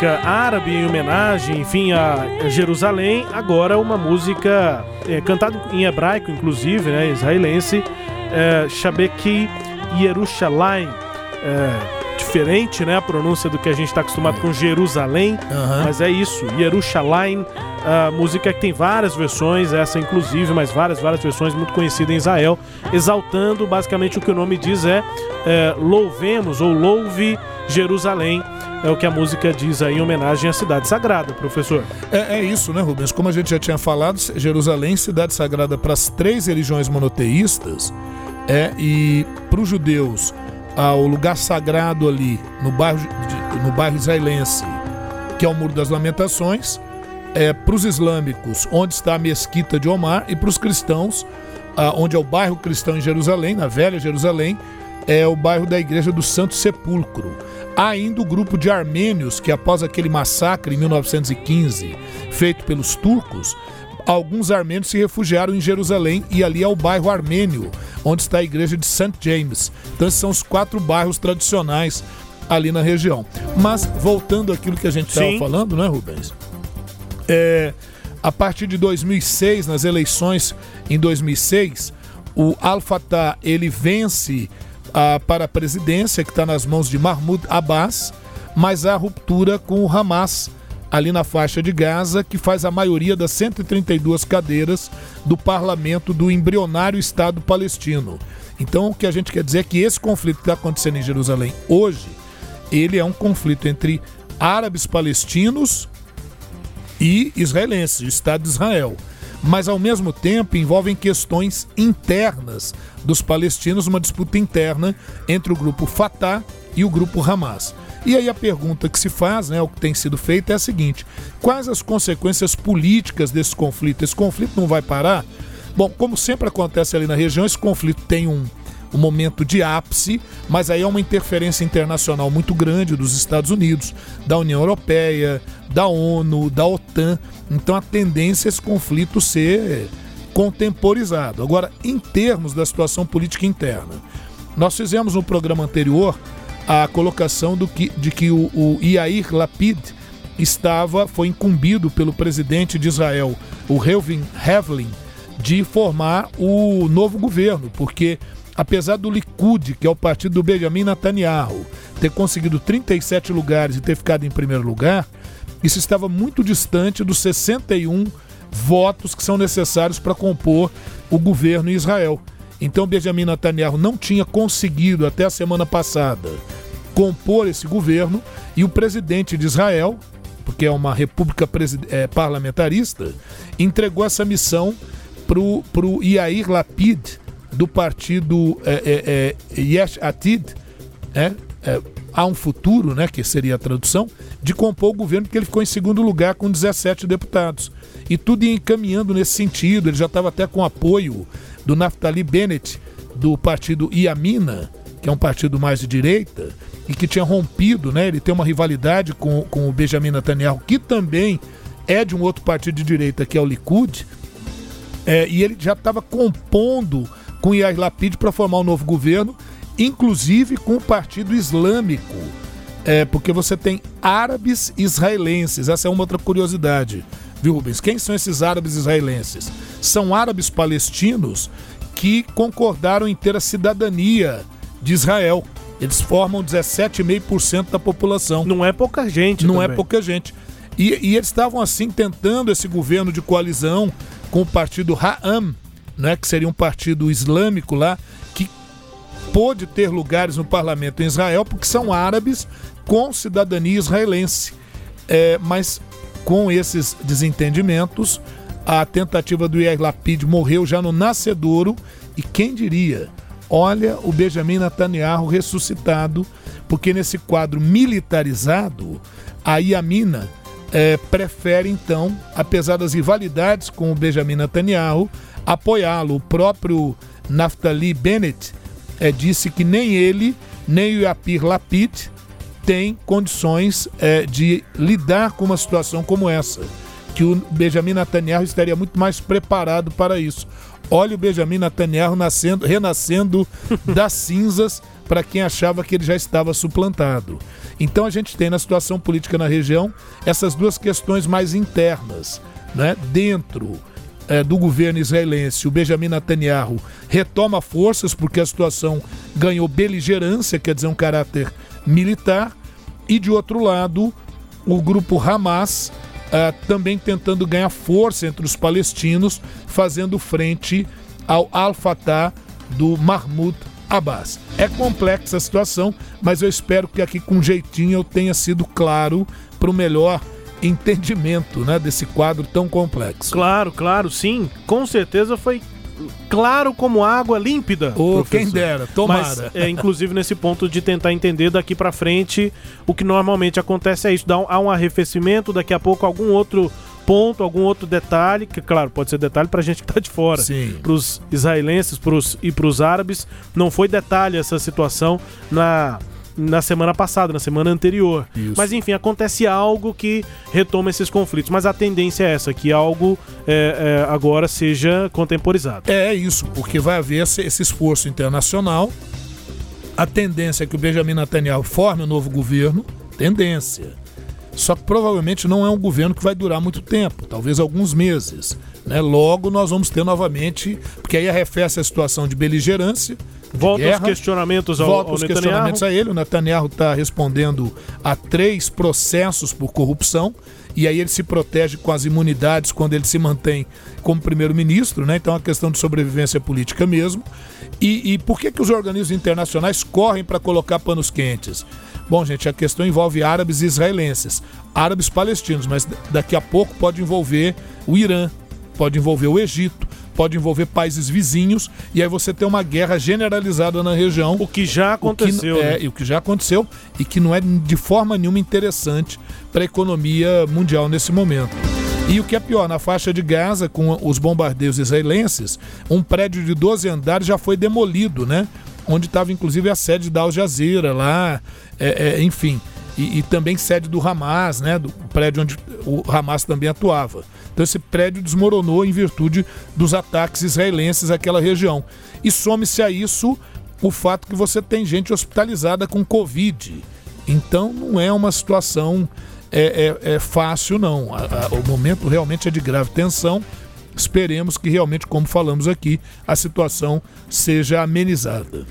Música árabe em homenagem, enfim, a Jerusalém. Agora uma música é, cantada em hebraico, inclusive, né, israelense, é, Shabeki Yerushalayim. É, diferente, né, a pronúncia do que a gente está acostumado com Jerusalém,
Aham.
mas é isso, Yerushalayim, a música que tem várias versões, essa inclusive, mas várias, várias versões muito conhecida em Israel, exaltando basicamente o que o nome diz é, é louvemos ou louve Jerusalém, é o que a música diz aí em homenagem à cidade sagrada, professor.
É, é isso, né, Rubens? Como a gente já tinha falado, Jerusalém, cidade sagrada para as três religiões monoteístas, é, e para os judeus, o lugar sagrado ali no bairro, no bairro israelense, que é o Muro das Lamentações, é, para os islâmicos, onde está a mesquita de Omar, e para os cristãos, ah, onde é o bairro cristão em Jerusalém, na velha Jerusalém, é o bairro da Igreja do Santo Sepulcro. Há ainda o grupo de armênios que, após aquele massacre em 1915, feito pelos turcos, alguns armênios se refugiaram em Jerusalém e ali é o bairro armênio, onde está a igreja de St. James. Então, esses são os quatro bairros tradicionais ali na região. Mas, voltando àquilo que a gente estava falando, né, Rubens? É, a partir de 2006, nas eleições em 2006, o Al-Fatah ele vence para a presidência, que está nas mãos de Mahmoud Abbas, mas há ruptura com o Hamas ali na faixa de Gaza, que faz a maioria das 132 cadeiras do parlamento do embrionário Estado palestino. Então, o que a gente quer dizer é que esse conflito que está acontecendo em Jerusalém hoje, ele é um conflito entre árabes palestinos e israelenses, o Estado de Israel. Mas, ao mesmo tempo, envolvem questões internas dos palestinos, uma disputa interna entre o grupo Fatah e o grupo Hamas. E aí a pergunta que se faz, né, o que tem sido feito é a seguinte: quais as consequências políticas desse conflito? Esse conflito não vai parar? Bom, como sempre acontece ali na região, esse conflito tem um, um momento de ápice, mas aí é uma interferência internacional muito grande dos Estados Unidos, da União Europeia, da ONU, da OTAN. Então a tendência é esse conflito ser contemporizado. Agora, em termos da situação política interna, nós fizemos no programa anterior a colocação do que, de que o, o Yair Lapid estava, foi incumbido pelo presidente de Israel, o Reuven Rivlin, de formar o novo governo, porque apesar do Likud, que é o partido do Benjamin Netanyahu, ter conseguido 37 lugares e ter ficado em primeiro lugar, isso estava muito distante dos 61 votos que são necessários para compor o governo em Israel. Então Benjamin Netanyahu não tinha conseguido até a semana passada compor esse governo e o presidente de Israel, porque é uma república eh, parlamentarista, entregou essa missão para o Yair Lapid, do partido é, é, é, Yesh Atid, é, é, há um futuro, né, que seria a tradução, de compor o governo, porque ele ficou em segundo lugar com 17 deputados. E tudo ia encaminhando nesse sentido, ele já estava até com apoio do Naftali Bennett, do partido Iamina, que é um partido mais de direita, e que tinha rompido, né, ele tem uma rivalidade com, com o Benjamin Netanyahu, que também é de um outro partido de direita, que é o Likud, é, e ele já estava compondo com Yair Lapid para formar um novo governo, inclusive com o Partido Islâmico, é, porque você tem árabes israelenses. Essa é uma outra curiosidade, viu, Rubens? Quem são esses árabes israelenses? São árabes palestinos que concordaram em ter a cidadania de Israel. Eles formam 17,5% da população.
Não é pouca gente,
Não é
também.
pouca gente. E, e eles estavam assim tentando esse governo de coalizão com o partido Ha'am, né, que seria um partido islâmico lá, que pôde ter lugares no parlamento em Israel, porque são árabes com cidadania israelense. É, mas com esses desentendimentos, a tentativa do Yair Lapid morreu já no nascedouro, e quem diria? Olha o Benjamin Netanyahu ressuscitado, porque nesse quadro militarizado, a Yamina eh, prefere então, apesar das rivalidades com o Benjamin Netanyahu, apoiá-lo. O próprio Naftali Bennett eh, disse que nem ele, nem o Yapir Lapid têm condições eh, de lidar com uma situação como essa. Que o Benjamin Netanyahu estaria muito mais preparado para isso. Olha o Benjamin Netanyahu nascendo, renascendo (laughs) das cinzas para quem achava que ele já estava suplantado. Então a gente tem na situação política na região essas duas questões mais internas, né? Dentro é, do governo israelense, o Benjamin Netanyahu retoma forças porque a situação ganhou beligerância, quer dizer, um caráter militar, e de outro lado, o grupo Hamas uh, também tentando ganhar força entre os palestinos, fazendo frente ao Al-Fatah do Mahmoud Abbas. É complexa a situação, mas eu espero que aqui com jeitinho eu tenha sido claro para o melhor entendimento né, desse quadro tão complexo.
Claro, claro, sim. Com certeza foi claro como água límpida.
Ou quem dera, tomara.
Mas, é, inclusive nesse ponto de tentar entender daqui para frente, o que normalmente acontece é isso, dá um, há um arrefecimento, daqui a pouco algum outro ponto, algum outro detalhe, que claro, pode ser detalhe para gente que tá de fora. Para os israelenses pros, e para os árabes, não foi detalhe essa situação na na semana passada, na semana anterior. Isso. Mas enfim, acontece algo que retoma esses conflitos. Mas a tendência é essa, que algo é, é, agora seja contemporizado.
É isso, porque vai haver esse, esse esforço internacional. A tendência é que o Benjamin Netanyahu forme um novo governo. Tendência. Só que provavelmente não é um governo que vai durar muito tempo, talvez alguns meses. Né? Logo nós vamos ter novamente, porque aí arrefece a situação de beligerância,
Volta os questionamentos ao,
Volta
ao
os questionamentos a ele. O Netanyahu está respondendo a três processos por corrupção. E aí ele se protege com as imunidades quando ele se mantém como primeiro-ministro, né? Então é uma questão de sobrevivência política mesmo. E, e por que, que os organismos internacionais correm para colocar panos quentes? Bom, gente, a questão envolve árabes e israelenses, árabes palestinos, mas daqui a pouco pode envolver o Irã, pode envolver o Egito, pode envolver países vizinhos e aí você tem uma guerra generalizada na região.
O que já aconteceu.
O que, é, né? e o que já aconteceu e que não é de forma nenhuma interessante para a economia mundial nesse momento. E o que é pior, na faixa de Gaza, com os bombardeios israelenses, um prédio de 12 andares já foi demolido, né? Onde estava inclusive a sede da Al Jazeera lá, é, é, enfim. E, e, também sede do Hamas, né? Do prédio onde o Hamas também atuava. Então esse prédio desmoronou em virtude dos ataques israelenses àquela região. E some-se a isso o fato que você tem gente hospitalizada com Covid. Então não é uma situação é, é, é fácil, não. A, a, o momento realmente é de grave tensão. Esperemos que realmente, como falamos aqui, a situação seja amenizada.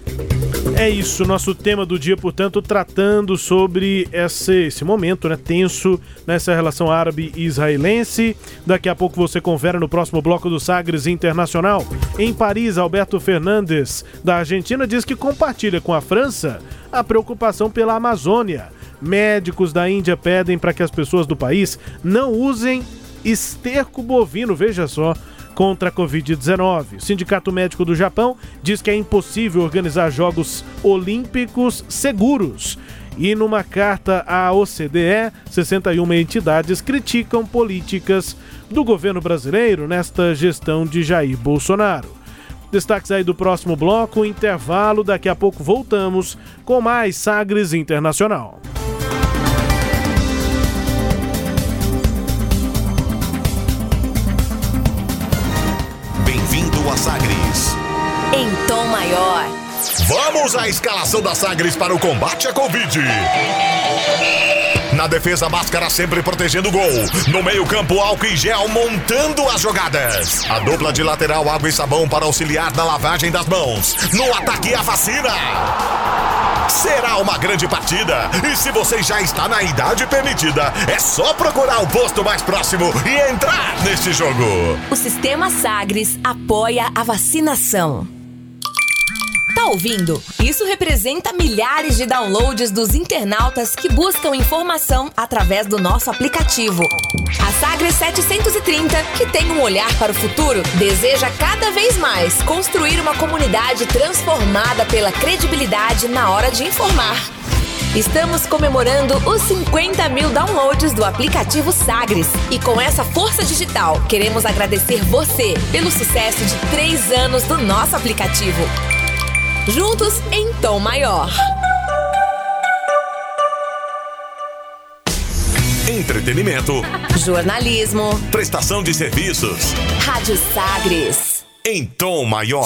É isso, nosso tema do dia, portanto, tratando sobre esse, esse momento né, tenso nessa relação árabe e israelense. Daqui a pouco você confere no próximo bloco do Sagres Internacional. Em Paris, Alberto Fernandes, da Argentina, diz que compartilha com a França a preocupação pela Amazônia. Médicos da Índia pedem para que as pessoas do país não usem esterco bovino, veja só, contra a Covid-19. O Sindicato Médico do Japão diz que é impossível organizar Jogos Olímpicos seguros. E numa carta à OCDE, 61 entidades criticam políticas do governo brasileiro nesta gestão de Jair Bolsonaro. Destaques aí do próximo bloco, intervalo, daqui a pouco voltamos com mais Sagres Internacional.
Vamos à escalação da Sagres para o combate à Covid. Na defesa, máscara sempre protegendo o gol. No meio-campo, álcool e gel montando as jogadas. A dupla de lateral, água e sabão para auxiliar na lavagem das mãos. No ataque, a vacina. Será uma grande partida. E se você já está na idade permitida, é só procurar o posto mais próximo e entrar neste jogo.
O Sistema Sagres apoia a vacinação. Tá ouvindo? Isso representa milhares de downloads dos internautas que buscam informação através do nosso aplicativo. A Sagres 730, que tem um olhar para o futuro, deseja cada vez mais construir uma comunidade transformada pela credibilidade na hora de informar. Estamos comemorando os 50 mil downloads do aplicativo Sagres. E com essa força digital, queremos agradecer você pelo sucesso de três anos do nosso aplicativo. Juntos em Tom Maior.
Entretenimento.
Jornalismo.
Prestação de serviços.
Rádio Sagres.
Em Tom Maior.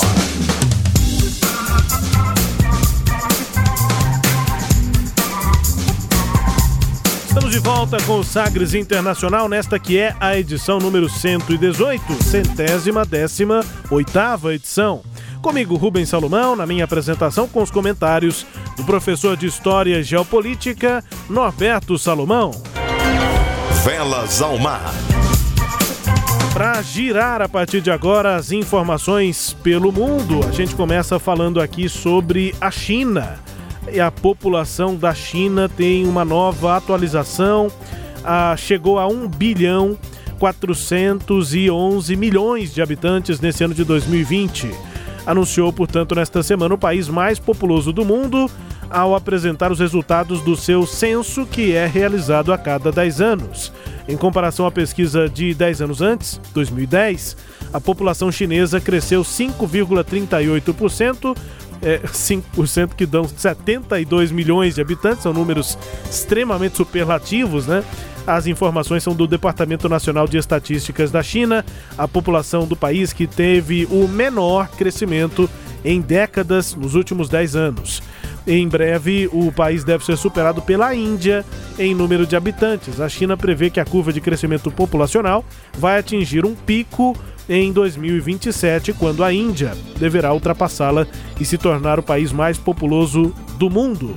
Estamos de volta com o Sagres Internacional, nesta que é a edição número 118, centésima, décima, oitava edição. Comigo, Rubens Salomão, na minha apresentação com os comentários do professor de História e Geopolítica, Norberto Salomão.
Velas ao mar.
Para girar a partir de agora as informações pelo mundo, a gente começa falando aqui sobre a China. E a população da China tem uma nova atualização, ah, chegou a 1 bilhão 411 milhões de habitantes nesse ano de 2020. Anunciou, portanto, nesta semana o país mais populoso do mundo ao apresentar os resultados do seu censo, que é realizado a cada 10 anos. Em comparação à pesquisa de 10 anos antes, 2010, a população chinesa cresceu 5,38%, é, 5% que dão 72 milhões de habitantes, são números extremamente superlativos, né? As informações são do Departamento Nacional de Estatísticas da China, a população do país que teve o menor crescimento em décadas nos últimos 10 anos. Em breve, o país deve ser superado pela Índia em número de habitantes. A China prevê que a curva de crescimento populacional vai atingir um pico em 2027, quando a Índia deverá ultrapassá-la e se tornar o país mais populoso do mundo.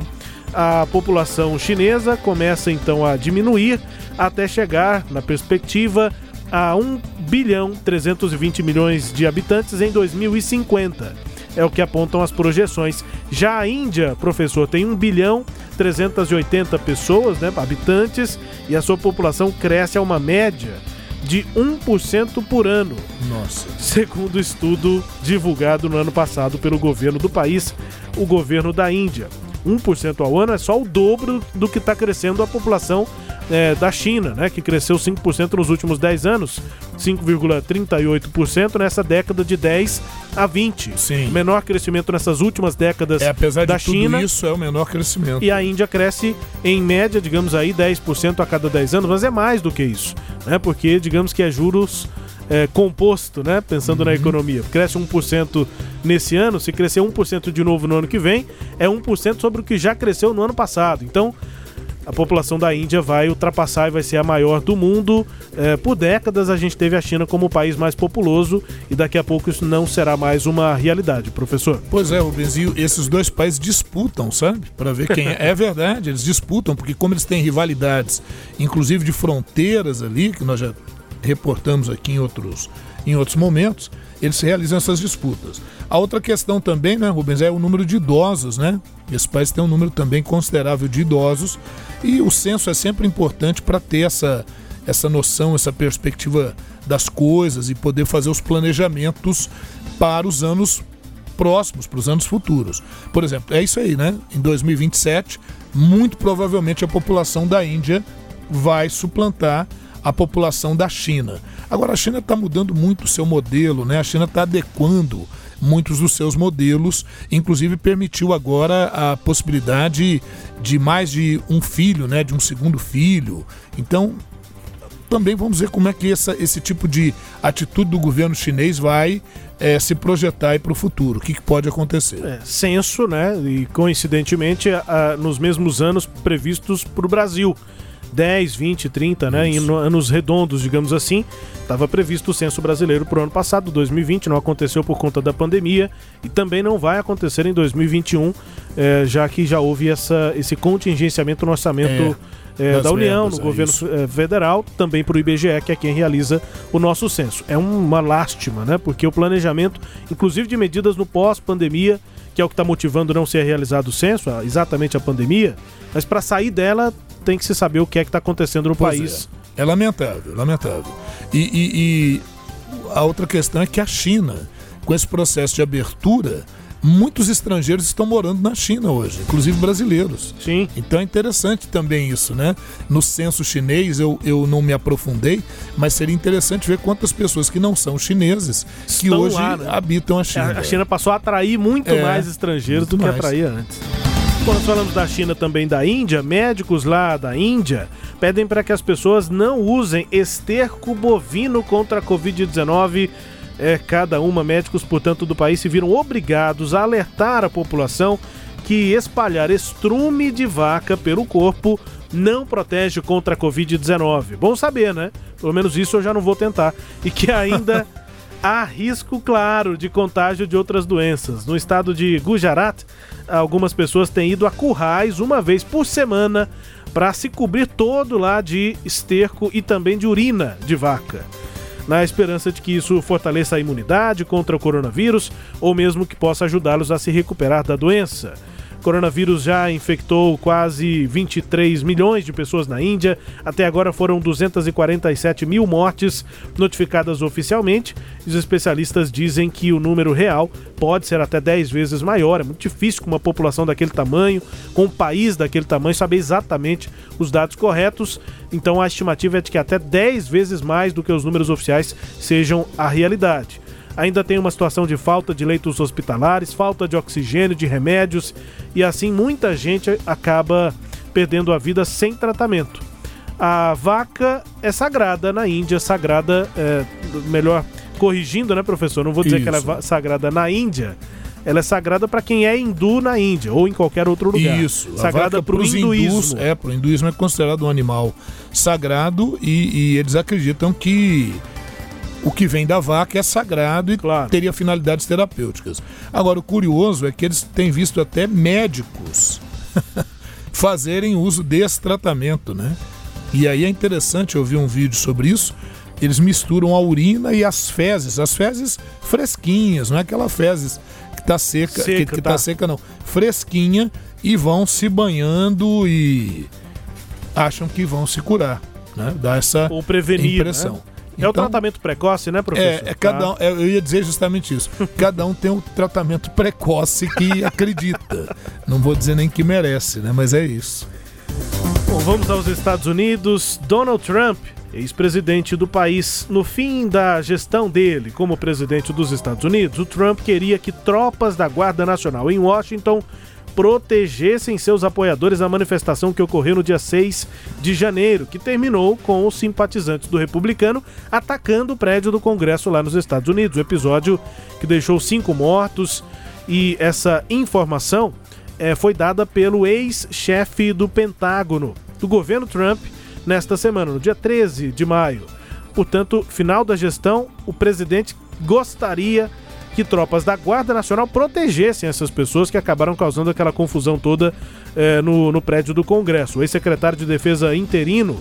A população chinesa começa então a diminuir até chegar, na perspectiva, a 1 bilhão 320 milhões de habitantes em 2050. É o que apontam as projeções. Já a Índia, professor, tem 1 bilhão 380 pessoas, né, habitantes, e a sua população cresce a uma média de 1% por ano.
Nossa.
Segundo estudo divulgado no ano passado pelo governo do país, o governo da Índia. 1% ao ano é só o dobro do que está crescendo a população é, da China, né, que cresceu 5% nos últimos 10 anos, 5,38% nessa década de 10 a 20.
Sim.
O menor crescimento nessas últimas décadas
É, apesar
da
de tudo
China.
isso, é o menor crescimento.
E a Índia cresce em média, digamos aí, 10% a cada 10 anos, mas é mais do que isso, né? Porque digamos que é juros é, composto, né? Pensando na economia. Cresce 1% nesse ano, se crescer 1% de novo no ano que vem, é 1% sobre o que já cresceu no ano passado. Então, a população da Índia vai ultrapassar e vai ser a maior do mundo. É, por décadas a gente teve a China como o país mais populoso e daqui a pouco isso não será mais uma realidade, professor.
Pois é, Rubens, esses dois países disputam, sabe? Para ver quem é. (laughs) É verdade, eles disputam, porque como eles têm rivalidades, inclusive de fronteiras ali, que nós já reportamos aqui em outros, em outros momentos, eles realizam essas disputas. A outra questão também, né, Rubens, é o número de idosos, né? Esse país tem um número também considerável de idosos e o censo é sempre importante para ter essa, essa noção, essa perspectiva das coisas e poder fazer os planejamentos para os anos próximos, para os anos futuros. Por exemplo, é isso aí, né? Em 2027, muito provavelmente a população da Índia vai suplantar a população da China. Agora, a China está mudando muito o seu modelo, né? A China está adequando muitos dos seus modelos, inclusive permitiu agora a possibilidade de mais de um filho, né? De um segundo filho. Então, também vamos ver como é que essa, esse tipo de atitude do governo chinês vai eh, se projetar para o futuro. O que, que pode acontecer?
É, censo, né? E coincidentemente, a- a- nos mesmos anos previstos para o Brasil. 10, 20, 30, né? Em no- anos redondos, digamos assim. Estava previsto o censo brasileiro para o ano passado, 2020, não aconteceu por conta da pandemia e também não vai acontecer em 2021, eh, já que já houve essa, esse contingenciamento no orçamento eh,
das
da União,
verbas,
no
é
governo
isso.
eh, federal, também para o IBGE, que é quem realiza o nosso censo. É uma lástima, né? Porque o planejamento, inclusive de medidas no pós-pandemia, que é o que está motivando não ser realizado o censo, exatamente a pandemia, mas para sair dela tem que se saber o que é que está acontecendo no
Pois
país.
É. É lamentável, lamentável. E, e- e a outra questão é que a China, com esse processo de abertura, muitos estrangeiros estão morando na China hoje, inclusive brasileiros.
Sim.
Então é interessante também isso, né? No censo chinês eu, eu não me aprofundei, mas seria interessante ver quantas pessoas que não são chineses que
Estão
hoje
lá, né?
habitam a China.
A China passou a atrair muito
É,
mais estrangeiros do
muito
que
mais.
atraía antes. Quando nós falamos da China também da Índia, médicos lá da Índia pedem para que as pessoas não usem esterco bovino contra a Covid-19. É, cada uma, médicos, portanto, do país se viram obrigados a alertar a população que espalhar estrume de vaca pelo corpo não protege contra a Covid-19. Bom saber, né? Pelo menos isso eu já não vou tentar. E que ainda (laughs) há risco claro de contágio de outras doenças. No estado de Gujarat, algumas pessoas têm ido a currais uma vez por semana para se cobrir todo lá de esterco e também de urina de vaca. Na esperança de que isso fortaleça a imunidade contra o coronavírus ou mesmo que possa ajudá-los a se recuperar da doença coronavírus já infectou quase 23 milhões de pessoas na Índia. Até agora foram 247 mil mortes notificadas oficialmente. Os especialistas dizem que o número real pode ser até 10 vezes maior. É muito difícil com uma população daquele tamanho, com um país daquele tamanho, saber exatamente os dados corretos. Então a estimativa é de que até 10 vezes mais do que os números oficiais sejam a realidade ainda tem uma situação de falta de leitos hospitalares, falta de oxigênio, de remédios e assim muita gente acaba perdendo a vida sem tratamento. A vaca é sagrada na Índia, sagrada, é, melhor corrigindo, né, professor? Não vou dizer Isso. que ela é sagrada na Índia. Ela é sagrada para quem é hindu na Índia ou em qualquer outro lugar.
Isso.
Sagrada para o hinduísmo.
Hindus, é, para o hinduísmo é considerado um animal sagrado e, e eles acreditam que o que vem da vaca é sagrado e claro. teria finalidades terapêuticas. Agora, o curioso é que eles têm visto até médicos (laughs) fazerem uso desse tratamento, né? E aí é interessante, eu vi um vídeo sobre isso. Eles misturam a urina e as fezes, as fezes fresquinhas, não é aquela fezes que tá seca, seca que, que tá. tá seca não, fresquinha e vão se banhando e acham que vão se curar, né? Dá essa
Ou prevenir,
impressão.
Né? Então, é o então, tratamento precoce, né, professor?
É, é cada um, é, eu ia dizer justamente isso. cada um tem um tratamento precoce que acredita. Não vou dizer nem que merece, né? Mas é isso.
Bom, vamos aos Estados Unidos. Donald Trump, ex-presidente do país, no fim da gestão dele como presidente dos Estados Unidos, o Trump queria que tropas da Guarda Nacional em Washington protegessem seus apoiadores na manifestação que ocorreu no dia 6 de janeiro, que terminou com os simpatizantes do republicano atacando o prédio do Congresso lá nos Estados Unidos. O episódio que deixou cinco mortos e essa informação é, foi dada pelo ex-chefe do Pentágono do governo Trump nesta semana, no dia 13 de maio. Portanto, final da gestão, o presidente gostaria que tropas da Guarda Nacional protegessem essas pessoas que acabaram causando aquela confusão toda eh, no, no prédio do Congresso. O ex-secretário de Defesa interino,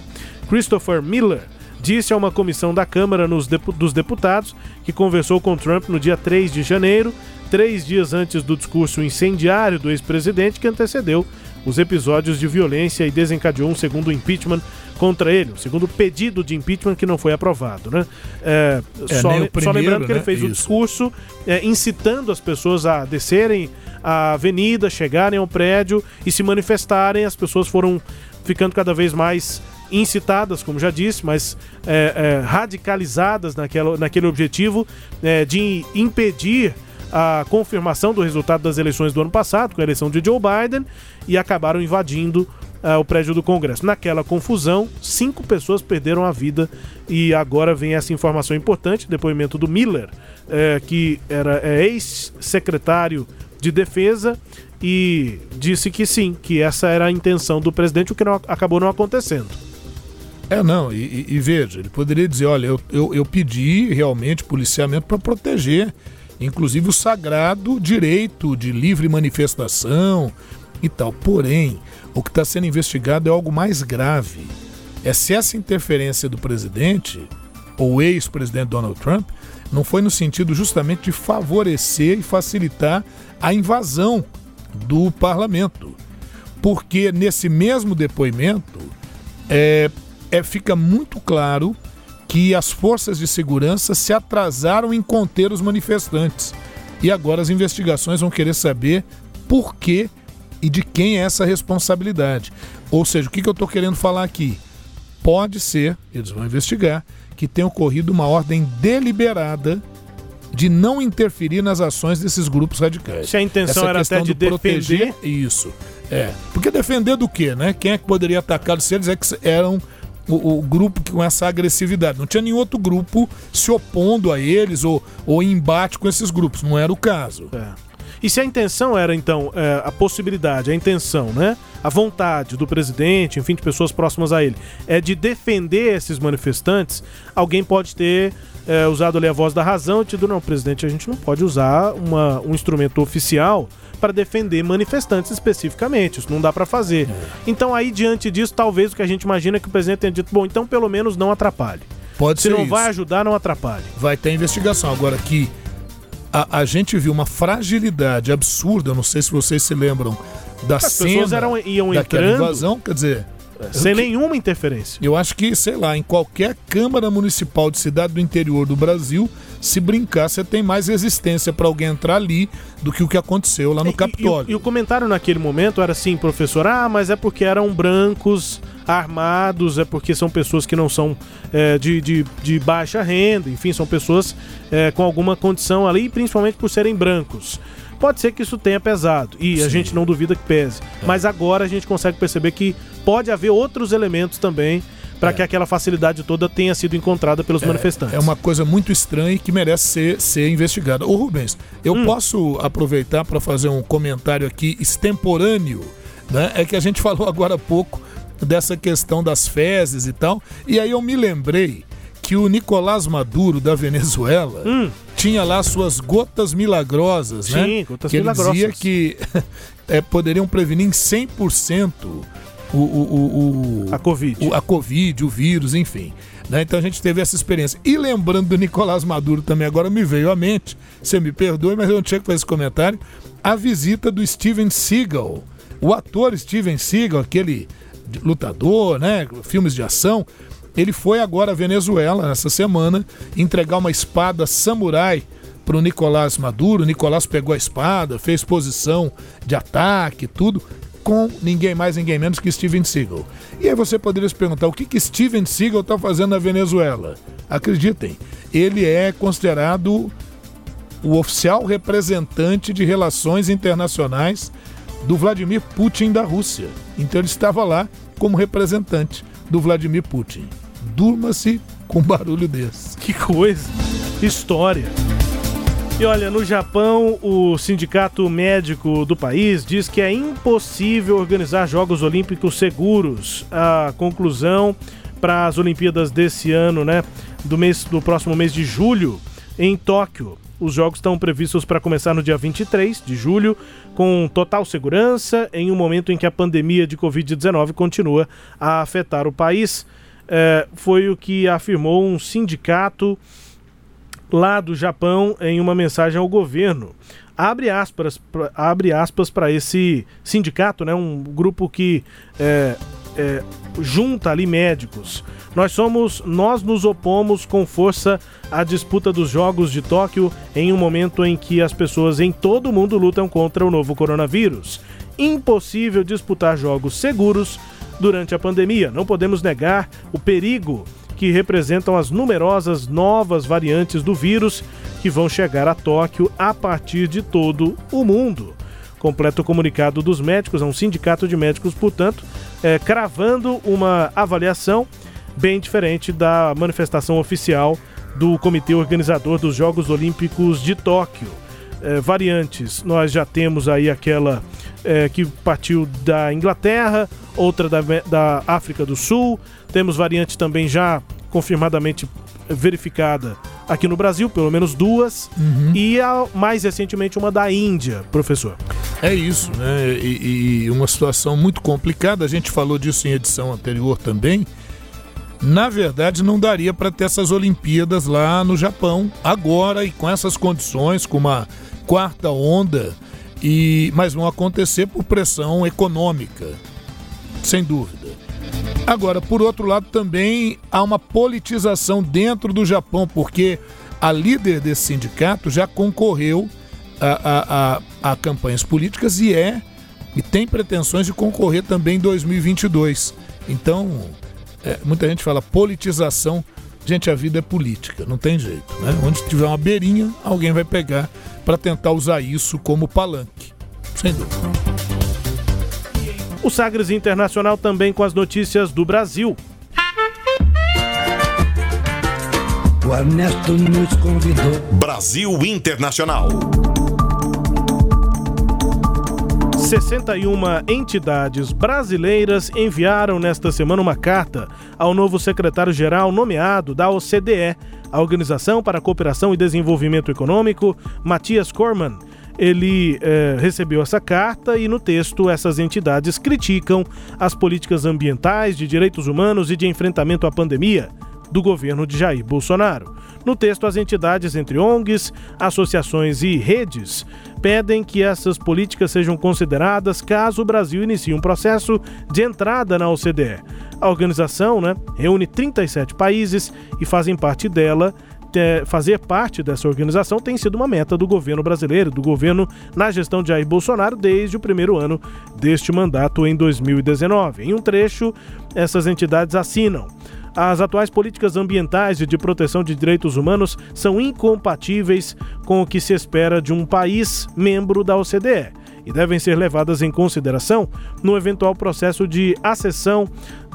Christopher Miller, disse a uma comissão da Câmara dos Deputados que conversou com Trump no dia 3 de janeiro, três dias antes do discurso incendiário do ex-presidente que antecedeu os episódios de violência e desencadeou um segundo impeachment contra ele, o segundo pedido de impeachment que não foi aprovado. Né? É, é, só, primeiro, só, lembrando que né? ele fez o discurso é, incitando as pessoas a descerem a avenida, chegarem ao prédio e se manifestarem. As pessoas foram ficando cada vez mais incitadas, como já disse, mas é, é, radicalizadas naquela, naquele objetivo é, de impedir a confirmação do resultado das eleições do ano passado, com a eleição de Joe Biden, e acabaram invadindo uh, o prédio do Congresso. Naquela confusão, cinco pessoas perderam a vida e agora vem essa informação importante, depoimento do Miller, uh, que era é, ex-secretário de defesa e disse que sim, que essa era a intenção do presidente, o que não, acabou não acontecendo.
É, não, e, e, veja, ele poderia dizer, olha, eu, eu, eu pedi realmente policiamento para proteger, inclusive o sagrado direito de livre manifestação e tal. Porém, o que está sendo investigado é algo mais grave. É se essa interferência do presidente, ou ex-presidente Donald Trump, não foi no sentido justamente de favorecer e facilitar a invasão do parlamento. Porque nesse mesmo depoimento é, é, fica muito claro que as forças de segurança se atrasaram em conter os manifestantes. E agora as investigações vão querer saber por que e de quem é essa responsabilidade. Ou seja, o que, que eu estou querendo falar aqui? Pode ser, eles vão investigar, que tenha ocorrido uma ordem deliberada de não interferir nas ações desses grupos radicais.
Se a intenção Essa era até de proteger
isso. É. Porque defender do quê, né? Quem é que poderia atacar se eles é que eram o, o, grupo com essa agressividade. Não tinha nenhum outro grupo se opondo a eles ou, ou em embate com esses grupos. Não era o caso.
É. E se a intenção era, então, é, a possibilidade, a intenção, né? A vontade do presidente, enfim, de pessoas próximas a ele, é de defender esses manifestantes, alguém pode ter é, usado ali a voz da razão e tido, não, presidente, a gente não pode usar uma, um instrumento oficial para defender manifestantes especificamente. Isso não dá para fazer. É. Então, aí, diante disso, talvez o que a gente imagina é que o presidente tenha dito, bom, então pelo menos não atrapalhe.
Pode
Se
ser
não
isso.
vai ajudar, não atrapalhe.
Vai ter investigação. Agora que a, a gente viu uma fragilidade absurda, não sei se vocês se lembram da
As
cena
pessoas eram, iam
daquela
entrando.
invasão, quer dizer,
sem
eu que-
nenhuma interferência.
Eu acho que, sei lá, em qualquer Câmara Municipal de cidade do interior do Brasil, se brincar, você tem mais resistência para alguém entrar ali do que o que aconteceu lá no
E- e-
Capitólio.
E, o comentário naquele momento era assim, professor, ah, mas é porque eram brancos, armados, é porque são pessoas que não são é, de, de, de baixa renda, enfim, são pessoas é, com alguma condição ali, principalmente por serem brancos. Pode ser que isso tenha pesado, e a gente não duvida que pese. Mas agora a gente consegue perceber que pode haver outros elementos também para que aquela facilidade toda tenha sido encontrada pelos manifestantes.
É uma coisa muito estranha e que merece ser, ser investigada. Ô Rubens, eu
Hum.
posso aproveitar para fazer um comentário aqui extemporâneo, né? É que a gente (laughs) falou agora há pouco dessa questão das fezes e tal, e aí eu me lembrei que o Nicolás Maduro da Venezuela tinha lá suas gotas milagrosas, né?
Hum. Sim, gotas
que ele dizia
milagrosas.
que (laughs) é, poderiam prevenir em 100% o, o, o,
A Covid.
o- a Covid, o vírus, enfim. né? Então a gente teve essa experiência. E lembrando do Nicolás Maduro também, agora me veio à mente, você me perdoe, mas eu não tinha que fazer esse comentário, a visita do Steven Seagal. O ator Steven Seagal, aquele lutador, né? Filmes de ação, ele foi agora à Venezuela essa semana entregar uma espada samurai para o Nicolás Maduro. O Nicolás pegou a espada, fez posição de ataque, tudo, com ninguém mais, ninguém menos que Steven Seagal. E aí você poderia se perguntar o que, que Steven Seagal está fazendo na Venezuela? Acreditem, ele é considerado o oficial representante de relações internacionais do Vladimir Putin da Rússia. Então ele estava lá como representante do Vladimir Putin. Durma-se com barulho desse.
Que coisa! História. E olha, no Japão, o sindicato médico do país diz que é impossível organizar Jogos Olímpicos seguros. A conclusão para as Olimpíadas desse ano, né, do mês do próximo mês de julho, em Tóquio. Os jogos estão previstos para começar no dia 23 de julho, com total segurança, em um momento em que a pandemia de Covid-19 continua a afetar o país. É, foi o que afirmou um sindicato lá do Japão em uma mensagem ao governo. Abre aspas, pra- abre aspas para esse sindicato, né, um grupo que é, é, junta ali médicos. Nós somos, nós nos opomos com força à disputa dos Jogos de Tóquio em um momento em que as pessoas em todo o mundo lutam contra o novo coronavírus. Impossível disputar jogos seguros durante a pandemia. Não podemos negar o perigo que representam as numerosas novas variantes do vírus que vão chegar a Tóquio a partir de todo o mundo. Completa o comunicado dos médicos, é um sindicato de médicos, portanto, é, cravando uma avaliação bem diferente da manifestação oficial do comitê organizador dos Jogos Olímpicos de Tóquio. É, variantes, nós já temos aí aquela é, que partiu da Inglaterra, outra da, da África do Sul, temos variante também já confirmadamente verificada aqui no Brasil, pelo menos duas, e a, mais recentemente uma da Índia, professor.
É isso, né? E, e uma situação muito complicada. A gente falou disso em edição anterior também. Na verdade, não daria para ter essas Olimpíadas lá no Japão agora e com essas condições, com uma quarta onda, e mas vão acontecer por pressão econômica, sem dúvida. Agora, por outro lado, também há uma politização dentro do Japão, porque a líder desse sindicato já concorreu a, a, a, a campanhas políticas e é e tem pretensões de concorrer também em 2022. Então, é, muita gente fala politização. Gente, a vida é política, não tem jeito. Né? Onde tiver uma beirinha, alguém vai pegar para tentar usar isso como palanque. Sem dúvida.
O Sagres Internacional também com as notícias do Brasil.
O Ernesto nos convidou.
Brasil Internacional.
61 entidades brasileiras enviaram nesta semana uma carta ao novo secretário-geral nomeado da OCDE, a Organização para a Cooperação e Desenvolvimento Econômico, Matias Corman. Ele eh, recebeu essa carta e no texto essas entidades criticam as políticas ambientais, de direitos humanos e de enfrentamento à pandemia do governo de Jair Bolsonaro. No texto, as entidades, entre ONGs, associações e redes, pedem que essas políticas sejam consideradas caso o Brasil inicie um processo de entrada na OCDE. A organização né, reúne 37 países e fazem parte dela fazer parte dessa organização tem sido uma meta do governo brasileiro, do governo na gestão de Jair Bolsonaro desde o primeiro ano deste mandato em 2019. Em um trecho, essas entidades assinam. As atuais políticas ambientais e de proteção de direitos humanos são incompatíveis com o que se espera de um país membro da OCDE e devem ser levadas em consideração no eventual processo de acessão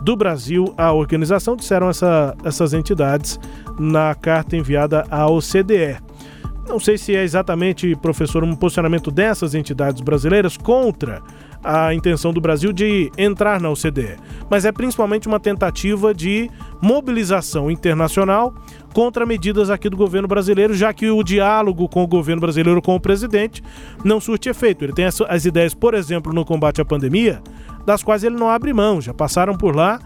do Brasil à organização, disseram essa, essas entidades na carta enviada à OCDE. Não sei se é exatamente, professor, um posicionamento dessas entidades brasileiras contra a intenção do Brasil de entrar na OCDE, mas é principalmente uma tentativa de mobilização internacional contra medidas aqui do governo brasileiro, já que o diálogo com o governo brasileiro, com o presidente, não surte efeito. Ele tem as, as ideias, por exemplo, no combate à pandemia, das quais ele não abre mão, já passaram por lá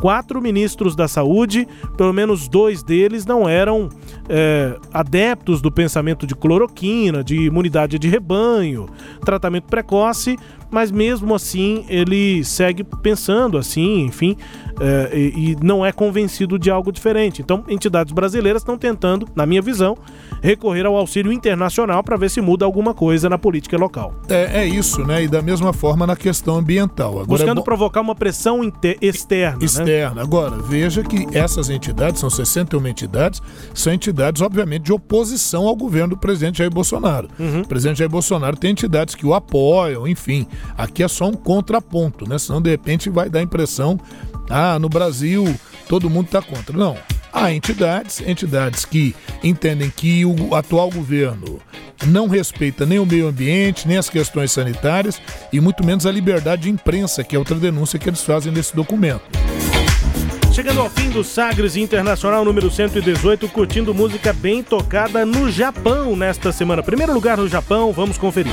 quatro ministros da saúde, pelo menos dois deles não eram é, adeptos do pensamento de cloroquina, de imunidade de rebanho, tratamento precoce, mas mesmo assim ele segue pensando assim, enfim, é, e, e, não é convencido de algo diferente. Então, entidades brasileiras estão tentando, na minha visão, recorrer ao auxílio internacional para ver se muda alguma coisa na política local.
É, é, isso, né? E da mesma forma na questão ambiental. Agora,
Buscando
é
provocar uma pressão externa.
Externa. Né? Agora, veja que essas entidades, são 61 entidades, são entidades, obviamente, de oposição ao governo do presidente Jair Bolsonaro. Uhum. O presidente Jair Bolsonaro tem entidades que o apoiam, enfim. Aqui é só um contraponto, né? Senão, de repente, vai dar a impressão, ah, no Brasil todo mundo está contra. Não. Há entidades, entidades que entendem que o atual governo não respeita nem o meio ambiente, nem as questões sanitárias e muito menos a liberdade de imprensa, que é outra denúncia que eles fazem nesse documento.
Chegando ao fim do Sagres Internacional número 118, curtindo música bem tocada no Japão nesta semana. Primeiro lugar no Japão, vamos conferir.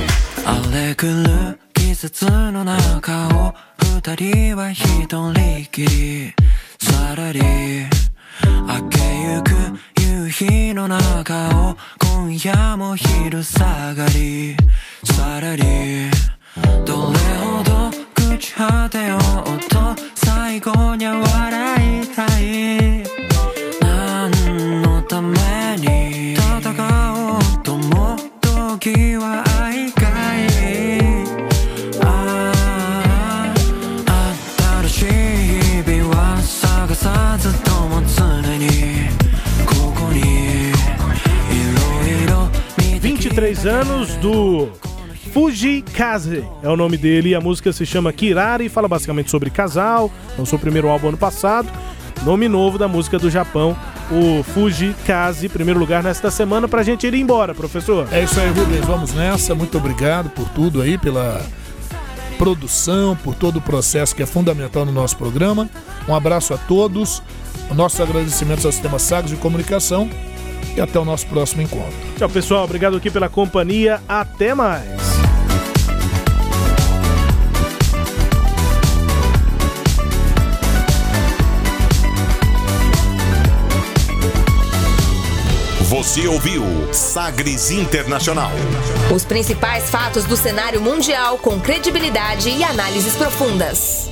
節の中を二人は一人きりさらり明けゆく夕日の中を今夜も昼下がりさらりどれほど朽ち果てようと最後には笑いたい？何のために戦おうとも時は23 anos do Fujikaze é o nome dele. A música se chama Kirari, fala basicamente sobre casal. Lançou o primeiro álbum ano passado. Nome novo da música do Japão, o Fujikaze. Primeiro lugar nesta semana pra gente ir embora, professor.
É isso aí, Rubens. Vamos nessa. Muito obrigado por tudo aí, pela produção, por todo o processo que é fundamental no nosso programa. Um abraço a todos. Nossos agradecimentos ao Sistema Sagres de Comunicação e até o nosso próximo encontro.
Tchau, pessoal. Obrigado aqui pela companhia. Até mais.
Você ouviu Sagres Internacional.
Os principais fatos do cenário mundial com credibilidade e análises profundas.